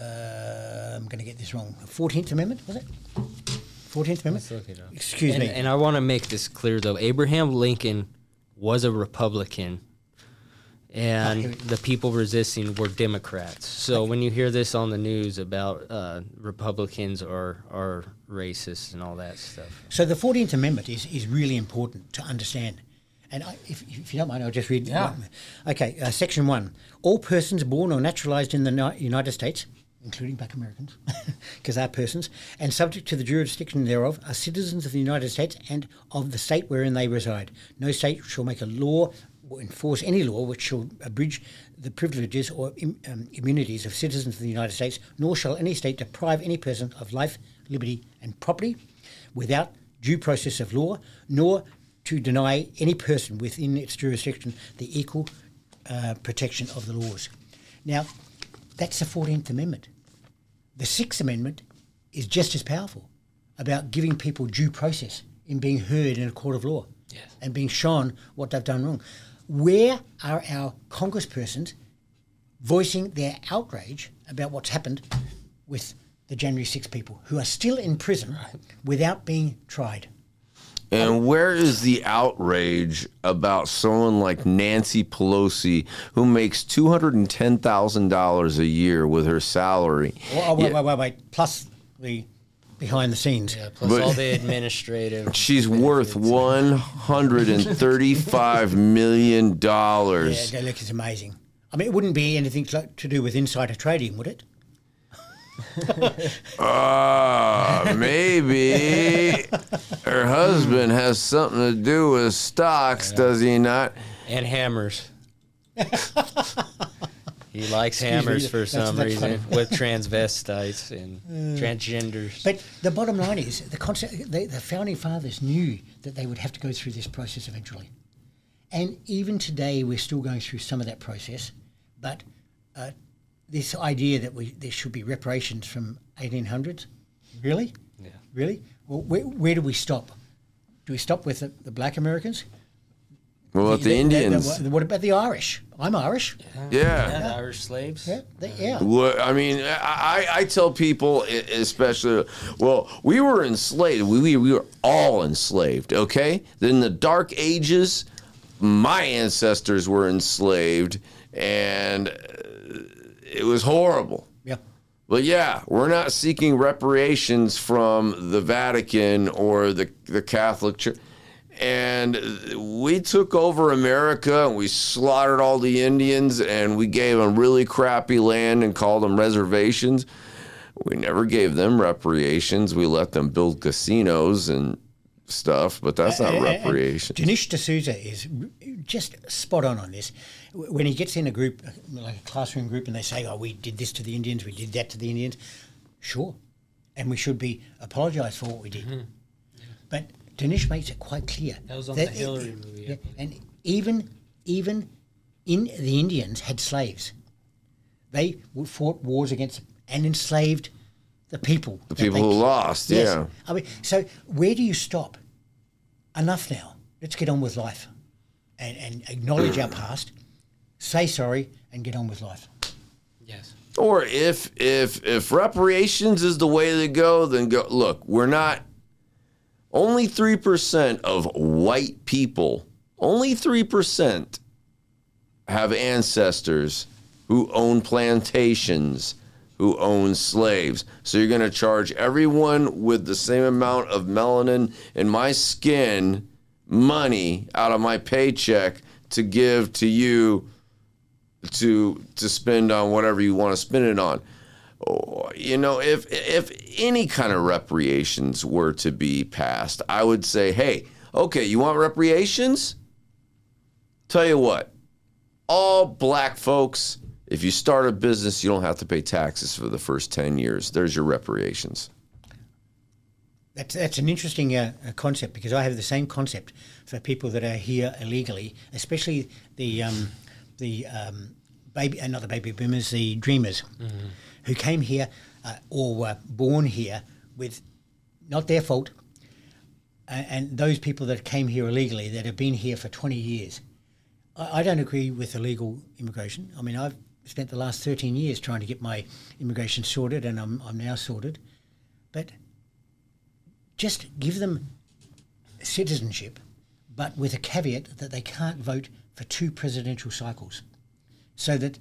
uh, I'm going to get this wrong, 14th Amendment, was it? 14th Amendment? Let's look it up. Excuse and, me. And I want to make this clear, though. Abraham Lincoln was a Republican, and the people resisting were Democrats. So when you hear this on the news about uh, Republicans are are racist and all that stuff, So the Fourteenth Amendment is, is really important to understand. And I, if, if you don't mind, I'll just read. Yeah. one. Okay, uh, Section 1. All persons born or naturalized in the United States, including black Americans, because they're persons, and subject to the jurisdiction thereof, are citizens of the United States and of the state wherein they reside. No state shall make a law or enforce any law which shall abridge the privileges or im, um, immunities of citizens of the United States, nor shall any state deprive any person of life, liberty, and property without due process of law, nor to deny any person within its jurisdiction the equal uh, protection of the laws. Now, that's the 14th Amendment. The Sixth Amendment is just as powerful about giving people due process in being heard in a court of law Yes. and being shown what they've done wrong. Where are our congresspersons voicing their outrage about what's happened with the January 6 people who are still in prison without being tried? And where is the outrage about someone like Nancy Pelosi who makes two hundred and ten thousand dollars a year with her salary? Oh, oh, wait, Yeah. wait, wait, wait. Plus the behind the scenes. plus But- all the administrative. She's worth one hundred and thirty-five million Yeah, dollars. that look, it's amazing. I mean, it wouldn't be anything to to do with insider trading, would it? Uh, maybe her husband has something to do with stocks, does he not? and hammers. he likes me, hammers for that's- some that's reason funny. with transvestites and transgenders. But the bottom line is the concept. The, the founding fathers knew that they would have to go through this process eventually, and even today we're still going through some of that process. But uh, this idea that we there should be reparations from 1800s, really, Yeah. really. Well, where, where do we stop? Do we stop with the, the black Americans? What about the Indians? what about the Irish? I'm Irish. Yeah. yeah, the Irish slaves. Yeah, they, yeah. What, I mean, I, I tell people, especially, well, we were enslaved. We, we, we were all enslaved, okay? Then the Dark Ages, my ancestors were enslaved, and uh, it was horrible. yeah. But yeah, we're not seeking reparations from the Vatican or the, the Catholic Church. And we took over America and we slaughtered all the Indians and we gave them really crappy land and called them reservations. We never gave them reparations. We let them build casinos and stuff, but that's not and reparations. Dinesh D'Souza is just spot on on this. W- When he gets in a group, uh, like a classroom group, and they say, "Oh, we did this to the Indians, we did that to the Indians," sure, and we should be apologised for what we did. But Dinesh makes it quite clear That was on the Hillary movie, yeah, and even even in the Indians had slaves. They fought wars against and enslaved the people. The people who lost, yeah. I mean, so where do you stop? Enough now. Let's get on with life, and and acknowledge our past, say sorry, and get on with life. Yes. Or if if if reparations is the way to go, then go. Look, we're not. Only three percent of white people, only three percent, have ancestors who own plantations, who own slaves. So you're going to charge everyone with the same amount of melanin in my skin money out of my paycheck to give to you to to spend on whatever you want to spend it on. You know, if if any kind of reparations were to be passed, I would say, hey, okay, you want reparations? Tell you what, all black folks, if you start a business, you don't have to pay taxes for the first ten years. There's your reparations. That's, that's an interesting uh, uh, concept because I have the same concept for people that are here illegally, especially the um, the um, baby, uh, not the baby boomers, the dreamers, who came here uh, or were born here with not their fault, and those people that came here illegally that have been here for 20 years. I, I don't agree with illegal immigration. I mean, I've spent the last 13 years trying to get my immigration sorted, and I'm, I'm now sorted. But just give them citizenship, but with a caveat that they can't vote for two presidential cycles, so that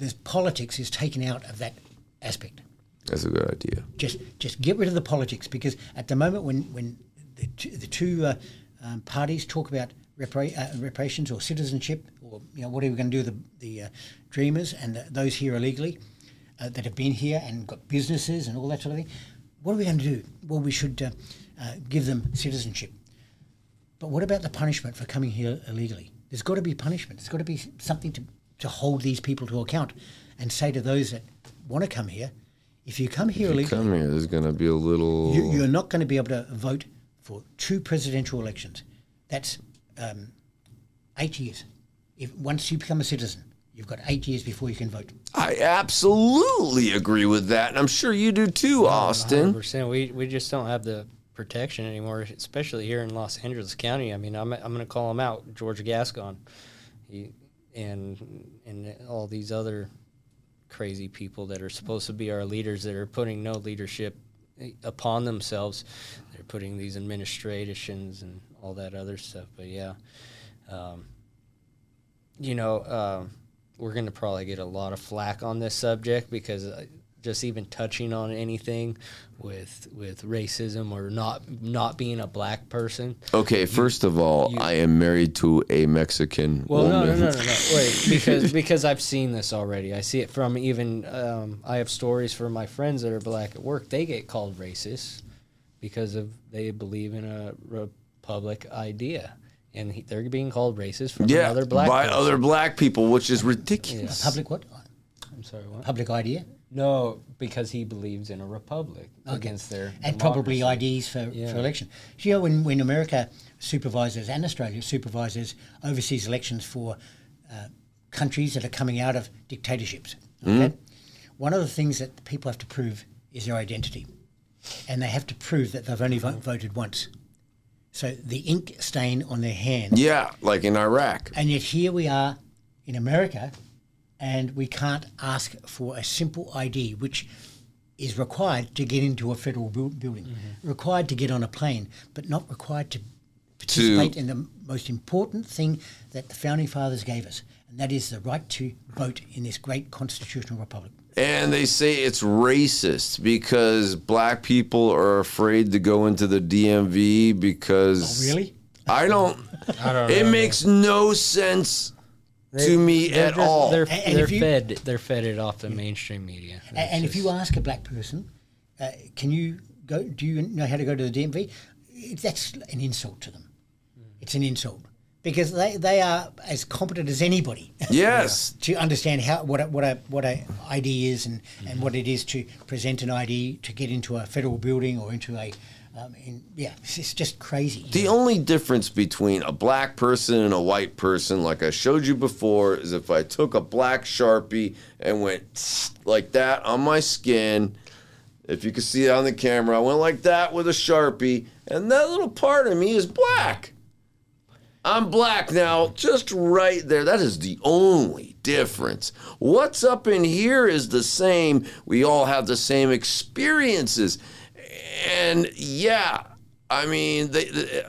this politics is taken out of that aspect. That's a good idea. Just just get rid of the politics because at the moment when when the two, the two uh, um, parties talk about repara- uh, reparations or citizenship or you know what are we going to do with the, the uh, dreamers and the, those here illegally uh, that have been here and got businesses and all that sort of thing. What are we going to do? Well, we should uh, uh, give them citizenship. But what about the punishment for coming here illegally? There's got to be punishment. There's got to be something to, to hold these people to account and say to those that want to come here, if you come here if you come here, there's going to be a little. You, you're not going to be able to vote for two presidential elections. That's um, eight years. If once you become a citizen, you've got eight years before you can vote. I absolutely agree with that, and I'm sure you do too, Austin. 100%. We we just don't have the protection anymore, especially here in Los Angeles County. I mean, I'm I'm going to call him out, George Gascon, he and and all these other crazy people that are supposed to be our leaders that are putting no leadership upon themselves. They're putting these administrations and all that other stuff. But yeah, um, you know, um, we're going to probably get a lot of flack on this subject because uh, just even touching on anything with with racism or not not being a black person. Okay, first of all, I am married to a Mexican Well, no, woman. no, no, no, no. Wait, because because I've seen this already. I see it from even. Um, I have stories from my friends that are black at work. They get called racist because of they believe in a republic idea, and he, they're being called racist from Yeah, another black. by person. other black people, which is ridiculous. Public what? I'm sorry, what? Public idea No, because he believes in a republic against their and probably democracy. IDs for, Yeah. for election. So, you know, when, when America supervises and Australia supervises overseas elections for uh, countries that are coming out of dictatorships, okay, one of the things that people have to prove is their identity. And they have to prove that they've only vo- voted once. So the ink stain on their hand Yeah, like in Iraq. And yet here we are in America, and we can't ask for a simple ID, which is required to get into a federal bu- building, mm-hmm. required to get on a plane, but not required to participate in the most important thing that the founding fathers gave us, and that is the right to vote in this great constitutional republic. And they say it's racist because black people are afraid to go into the DMV because. Oh, really? I don't. I don't It makes no sense to me at just- all. They're, And- and they're if you- fed. They're fed it off the mainstream media. A- And, if you ask a black person, uh, can you go? Do you know how to go to the DMV? That's an insult to them. It's an insult because they, they are as competent as anybody yes. to understand how what a, what a what a ID is and, and what it is to present an ID to get into a federal building or into a um, mean, yeah it's just crazy. The only difference between a black person and a white person, like I showed you before, is if I took a black sharpie and went like that on my skin. If you can see it on the camera, I went like that with a sharpie, and that little part of me is black. I'm black now, just right there. That is the only difference. What's up in here is the same. We all have the same experiences. And yeah, I mean, they, they-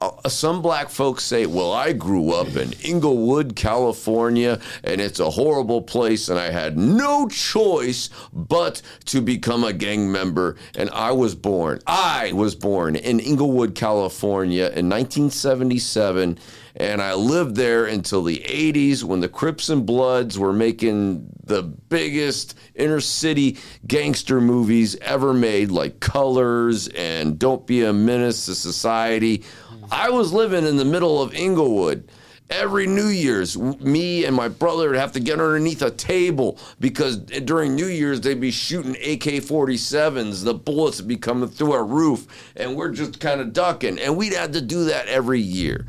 uh, some black folks say, Well, I grew up in Inglewood, California, and it's a horrible place, and I had no choice but to become a gang member. And I was born, I was born in Inglewood, California in 1977. And I lived there until the 80s when the Crips and Bloods were making the biggest inner city gangster movies ever made, like Colors and Don't Be a Menace to Society. I was living in the middle of Inglewood. every New Year's, me and my brother would have to get underneath a table because during New Year's they'd be shooting AK 47s. The bullets would be coming through our roof, and we're just kind of ducking. And we'd have to do that every year.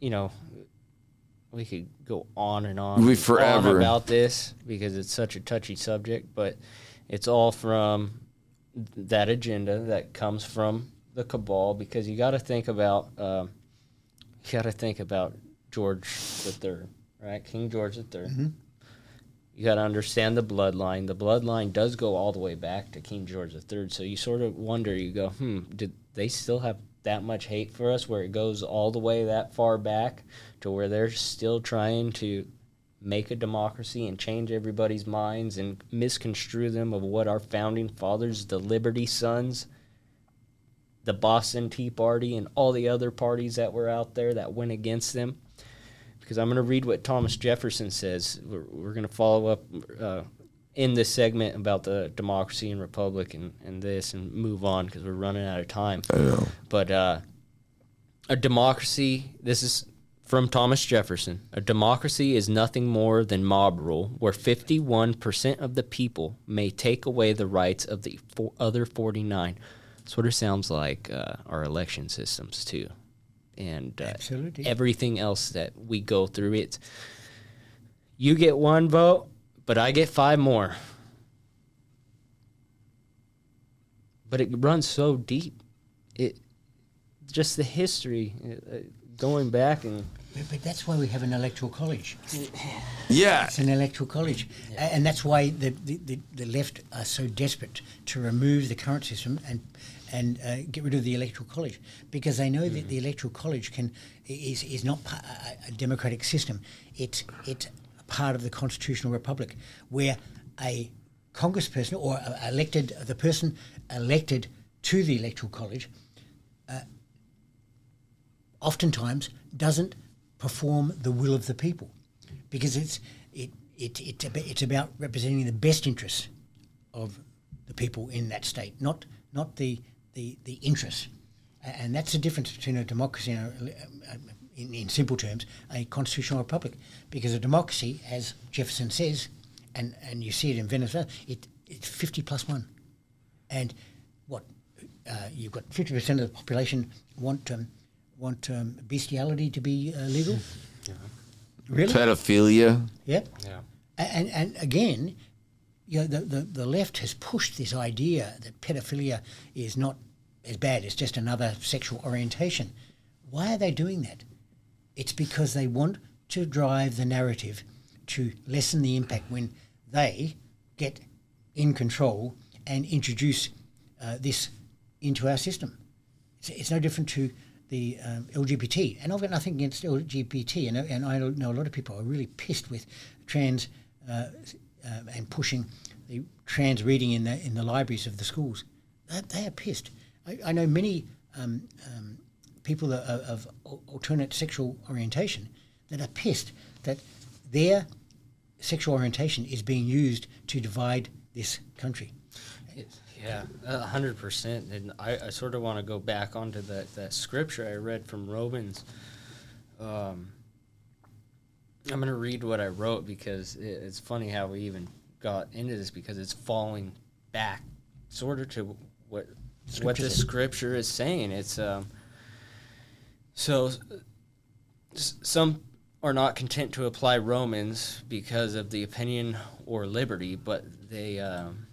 You know, we could go on and on, We on forever. about this because it's such a touchy subject, but it's all from that agenda that comes from the cabal. Because you got to think about, um, you got to think about George the Third, right? King George the 3rd You got to understand the bloodline. The bloodline does go all the way back to King George the Third. So you sort of wonder. You go, hmm, did they still have that much hate for us, where it goes all the way that far back to where they're still trying to make a democracy and change everybody's minds and misconstrue them of what our founding fathers, the Liberty Sons, the Boston Tea Party, and all the other parties that were out there that went against them. Because I'm going to read what Thomas Jefferson says. We're, we're going to follow up uh, in this segment about the democracy and republic and, and this and move on because we're running out of time. I know. But uh, a democracy, this is from Thomas Jefferson. A democracy is nothing more than mob rule, where 51% of the people may take away the rights of the four other 49. Sort of sounds like uh, our election systems, too. And uh, everything else that we go through, it's you get one vote, but I get five more. But it runs so deep. It just the history uh, uh, going back and But, but that's why we have an electoral college. Yeah. It's an electoral college, A- and that's why the, the, the, the left are so desperate to remove the current system and and uh, get rid of the electoral college because they know that the electoral college can is is not a, a democratic system. It's it's a part of the constitutional republic where a congressperson or a elected the person elected to the electoral college oftentimes doesn't perform the will of the people because it's it, it, about, it's about representing the best interests of the people in that state, not not the the, the interests. And that's the difference between a democracy and, a, um, in, in simple terms, a constitutional republic. Because a democracy, as Jefferson says, and, and you see it in Venezuela, it, it's 50 plus one. And what uh, you've got 50% of the population want um, want um, bestiality to be uh, legal. Really? Pedophilia. Yep. yeah. And, and again, you know, the, the, the left has pushed this idea that pedophilia is not as bad, it's just another sexual orientation. Why are they doing that? It's because they want to drive the narrative to lessen the impact when they get in control and introduce uh, this into our system. It's, it's no different to the um, LGBT. And I've got nothing against LGBT, and, and I know a lot of people are really pissed with trans uh, uh, and pushing the trans reading in the in the libraries of the schools. They, are pissed. I, I know many um, um, people that are, of alternate sexual orientation that are pissed that their sexual orientation is being used to divide this country. Yeah, a hundred percent. And I, I sort of want to go back onto that, that scripture I read from Romans. Um, I'm going to read what I wrote because it, it's funny how we even got into this because it's falling back sort of to what what the scripture is saying. It's um, so some are not content to apply Romans because of the opinion or liberty, but they um,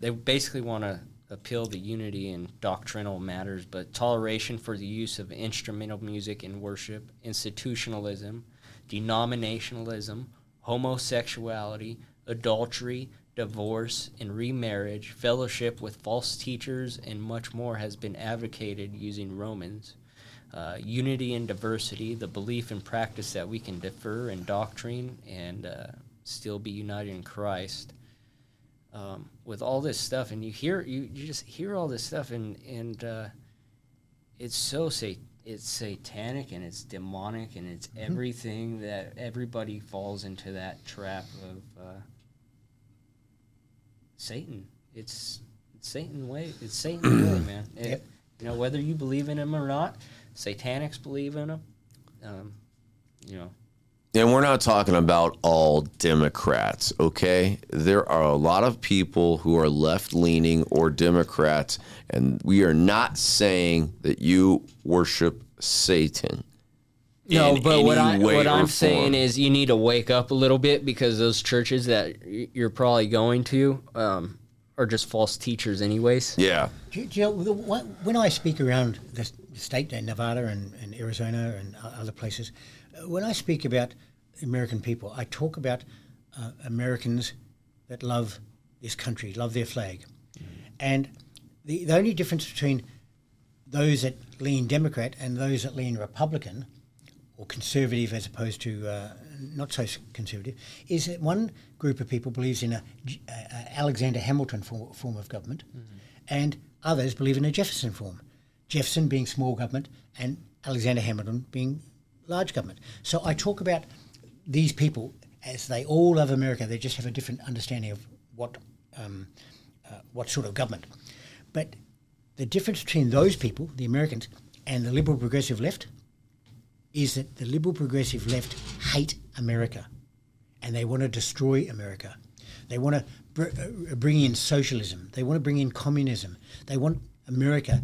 they basically want to appeal to unity in doctrinal matters, but toleration for the use of instrumental music in worship, institutionalism, denominationalism, homosexuality, adultery, divorce, and remarriage, fellowship with false teachers, and much more has been advocated using Romans. Uh, unity and diversity, the belief and practice that we can differ in doctrine and uh, still be united in Christ um, with all this stuff, and you hear you, you just hear all this stuff, and and uh, it's so sa- it's satanic and it's demonic and it's everything that everybody falls into that trap of uh, Satan. It's, it's Satan way. It's Satan way, man. It- Yep. You know whether you believe in him or not, Satanics believe in them. Um, you know. And we're not talking about all Democrats, okay? There are a lot of people who are left leaning or Democrats, and we are not saying that you worship Satan. No, but what I what I'm saying is you need to wake up a little bit because those churches that you're probably going to um, are just false teachers, anyways. Yeah. Do you, do you know, the one- when I speak around the s- the state, Nevada and, and Arizona and other places, when I speak about American people, I talk about uh, Americans that love this country, love their flag. And the, the only difference between those that lean Democrat and those that lean Republican, or conservative as opposed to uh, not so conservative, is that one group of people believes in a, a- Alexander Hamilton form, form of government, and others believe in a Jefferson form. Jefferson being small government, and Alexander Hamilton being large government. So I talk about these people as they all love America. They just have a different understanding of what um, uh, what sort of government. But the difference between those people, the Americans, and the liberal progressive left, is that the liberal progressive left hate America, and they want to destroy America. They want to br- uh, bring in socialism. They want to bring in communism. They want America,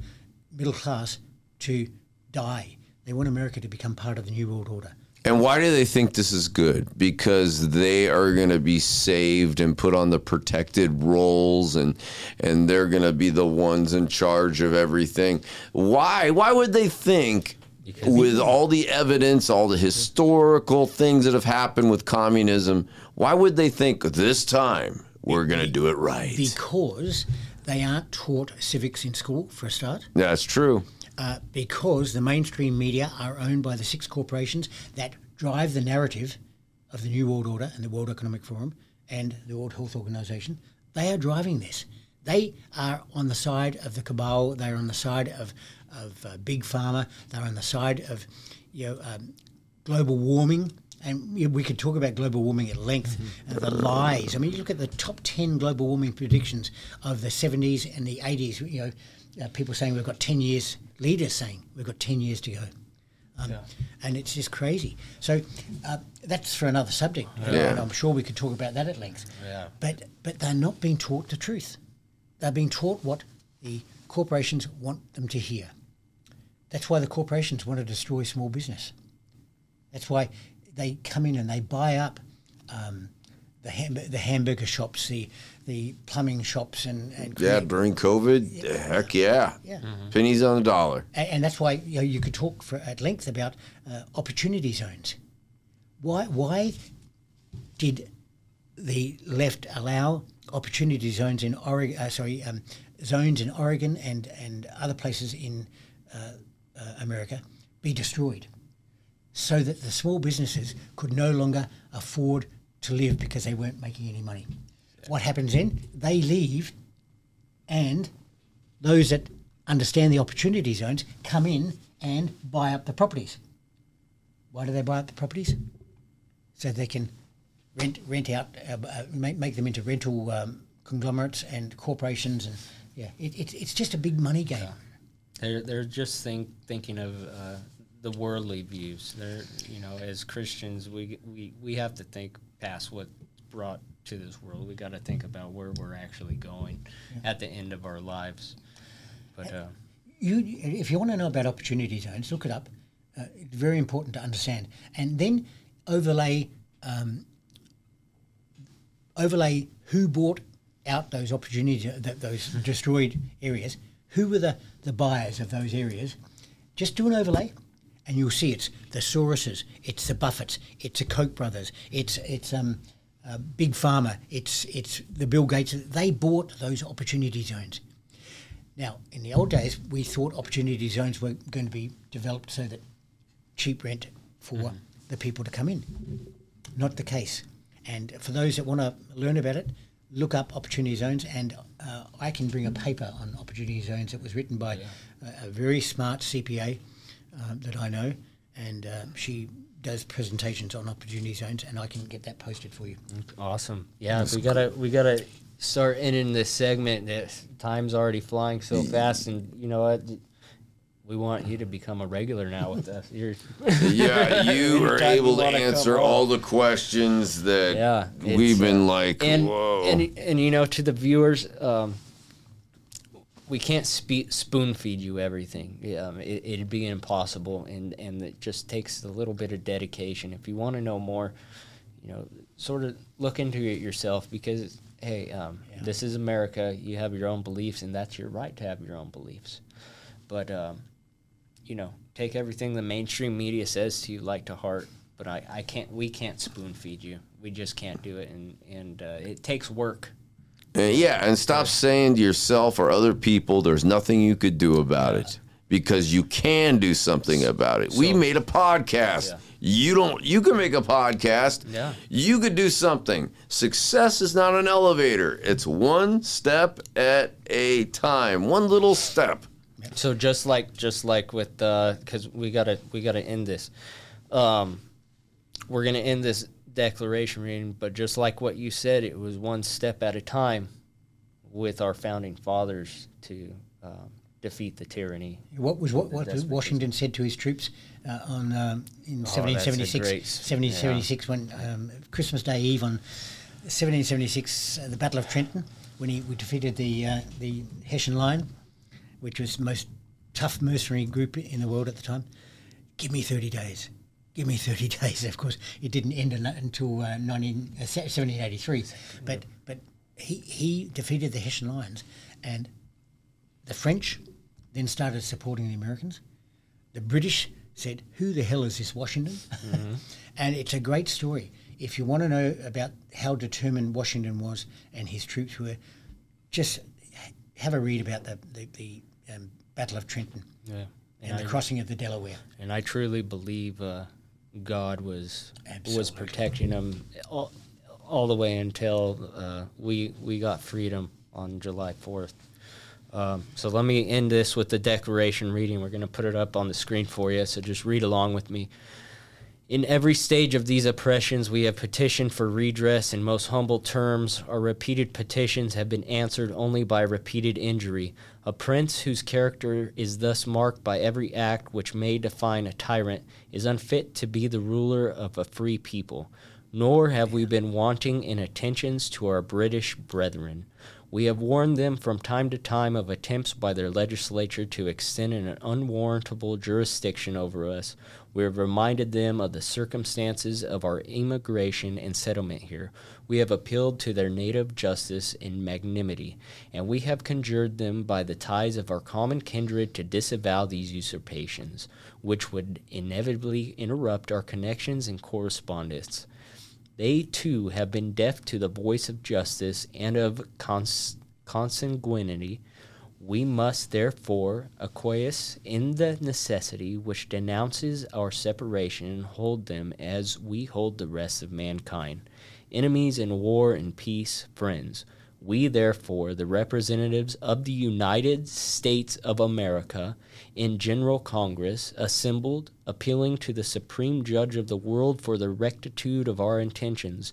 middle class, to die. They want America to become part of the New World Order. And why do they think this is good? Because they are going to be saved and put on the protected roles and and they're going to be the ones in charge of everything. Why? Why would they think with all the evidence, all the historical things that have happened with communism, why would they think this time we're going to do it right? Because they aren't taught civics in school, for a start. That's true. uh, because the mainstream media are owned by the six corporations that drive the narrative of the New World Order and the World Economic Forum and the World Health Organization. They are driving this. They are on the side of the cabal. They are on the side of of uh, big pharma. They're on the side of you know um, global warming. And we could talk about global warming at length, uh, the lies. I mean, you look at the top 10 global warming predictions of the 70s and the 80s. You know, uh, people saying we've got 10 years, leaders saying we've got 10 years to go. Um, And it's just crazy. So uh, that's for another subject. Yeah. And I'm sure we could talk about that at length. Yeah. But, but they're not being taught the truth. They're being taught what the corporations want them to hear. That's why the corporations want to destroy small business. That's why they come in and they buy up um, the, ham- the hamburger shops, the the plumbing shops, and, and Yeah, create- during COVID, heck yeah. Yeah. Pennies on the dollar. A- and that's why you, know, you could talk for at length about uh, opportunity zones. Why why did the left allow opportunity zones in Oregon? Uh, sorry, um, zones in Oregon and and other places in uh, uh, America be destroyed, so that the small businesses could no longer afford to live because they weren't making any money. What happens then? They leave, and those that understand the opportunity zones come in and buy up the properties. Why do they buy up the properties? So they can rent rent out, uh, uh, make, make them into rental um, conglomerates and corporations, and yeah, it, it's it's just a big money game. They're they're just think, thinking of uh, the worldly views. They're you know as Christians we we we have to think past what brought to this world. We got to think about where we're actually going at the end of our lives. But uh, you if you want to know about opportunity zones, look it up. Uh, it's very important to understand, and then overlay um, overlay who bought out those opportunity that those destroyed areas. Who were the, the buyers of those areas? Just do an overlay, and you'll see it's the Soroses, it's the Buffetts, it's the Koch brothers, it's it's um, uh, Big Pharma, it's it's the Bill Gates. They bought those opportunity zones. Now, in the old days, we thought opportunity zones were going to be developed so that cheap rent for the people to come in. Not the case. And for those that want to learn about it, look up opportunity zones. And uh, I can bring a paper on opportunity zones that was written by a, a very smart CPA um, that I know, and um, she does presentations on opportunity zones, and I can get that posted for you. awesome, yeah. we gotta we gotta start ending this segment. That time's already flying so fast, and you know what? we want you to become a regular now with us. You're Yeah, you are able to answer all the questions that Yeah, we've it's, been like, and whoa. and and you know to the viewers um, we can't spe- spoon feed you everything. Um, it, it'd be impossible and and it just takes a little bit of dedication. If you want to know more you know sort of look into it yourself because hey um, this is america you have your own beliefs and that's your right to have your own beliefs. But um, you know take everything the mainstream media says to you like to heart but I, I can't we can't spoon feed you. We just can't do it and and uh, it takes work Uh, yeah, and stop saying to yourself or other people, there's nothing you could do about it because you can do something about it. we made a podcast. Yeah. You don't. You can make a podcast. Yeah. You could do something. Success is not an elevator. It's one step at a time. One little step. so just like just like with because we gotta we gotta end this um, we're gonna end this declaration reading but just like what you said it was one step at a time with our founding fathers to um, defeat the tyranny What was what, what. Washington said to his troops uh, on um, in Oh, 1776, great- 1776 when um, Christmas Day Eve on 1776, uh, the Battle of Trenton, when he we defeated the uh, the Hessian line, which was the most tough mercenary group in the world at the time. Give me 30 days. Give me 30 days. Of course, it didn't end until uh, 19, uh, 1783. But but he, he defeated the Hessian Lions, and the French then started supporting the Americans. The British said, "Who the hell is this Washington?" and it's a great story. If you want to know about how determined Washington was and his troops were, just have a read about the the, the um, Battle of Trenton yeah and the crossing of the Delaware. and I truly believe uh, God was was protecting them all, all the way until uh, we we got freedom on July fourth. Um, so let me end this with the declaration reading. We're going to put it up on the screen for you. So just read along with me. In every stage of these oppressions, we have petitioned for redress in most humble terms. Our repeated petitions have been answered only by repeated injury. A prince whose character is thus marked by every act which may define a tyrant is unfit to be the ruler of a free people. Nor have we been wanting in attentions to our British brethren. We have warned them from time to time of attempts by their legislature to extend an unwarrantable jurisdiction over us. We have reminded them of the circumstances of our immigration and settlement here. We have appealed to their native justice and magnanimity, and we have conjured them by the ties of our common kindred to disavow these usurpations, which would inevitably interrupt our connections and correspondence. They too have been deaf to the voice of justice and of cons- consanguinity. We must therefore acquiesce in the necessity which denounces our separation and hold them as we hold the rest of mankind. Enemies in war and peace, friends. We, therefore, the representatives of the United States of America, in General Congress, assembled, appealing to the Supreme Judge of the world for the rectitude of our intentions,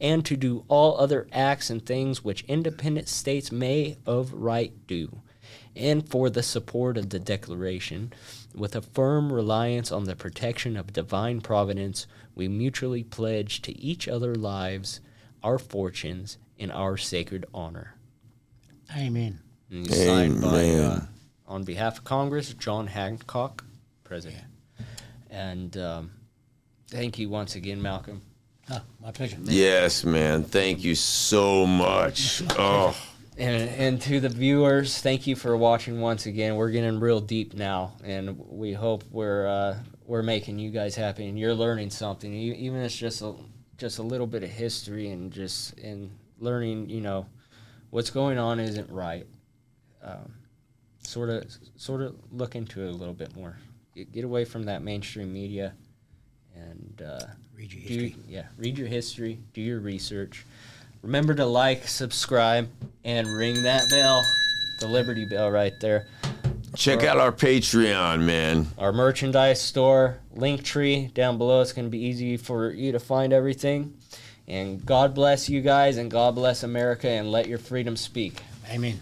and to do all other acts and things which independent states may of right do. And for the support of the Declaration, with a firm reliance on the protection of divine providence, we mutually pledge to each other lives, our fortunes, and our sacred honor. Amen. And it's signed by, uh, on behalf of Congress, John Hancock, President. And um, thank you once again, Malcolm. Oh, my pleasure. Yes, man. Thank you so much. Oh, And, and to the viewers, thank you for watching once again. We're getting real deep now, and we hope we're uh, we're making you guys happy and you're learning something, E- even if it's just a just a little bit of history and just in learning. You know, what's going on isn't right. Um, sort of sort of look into it a little bit more. Get, get away from that mainstream media, and uh, Read your do yeah, read your history, do your research. Remember to like, subscribe, and ring that bell, the Liberty Bell right there. Check out our Patreon, man. Our merchandise store, LinkTree down below. It's going to be easy for you to find everything. And God bless you guys, and God bless America, and let your freedom speak. Amen.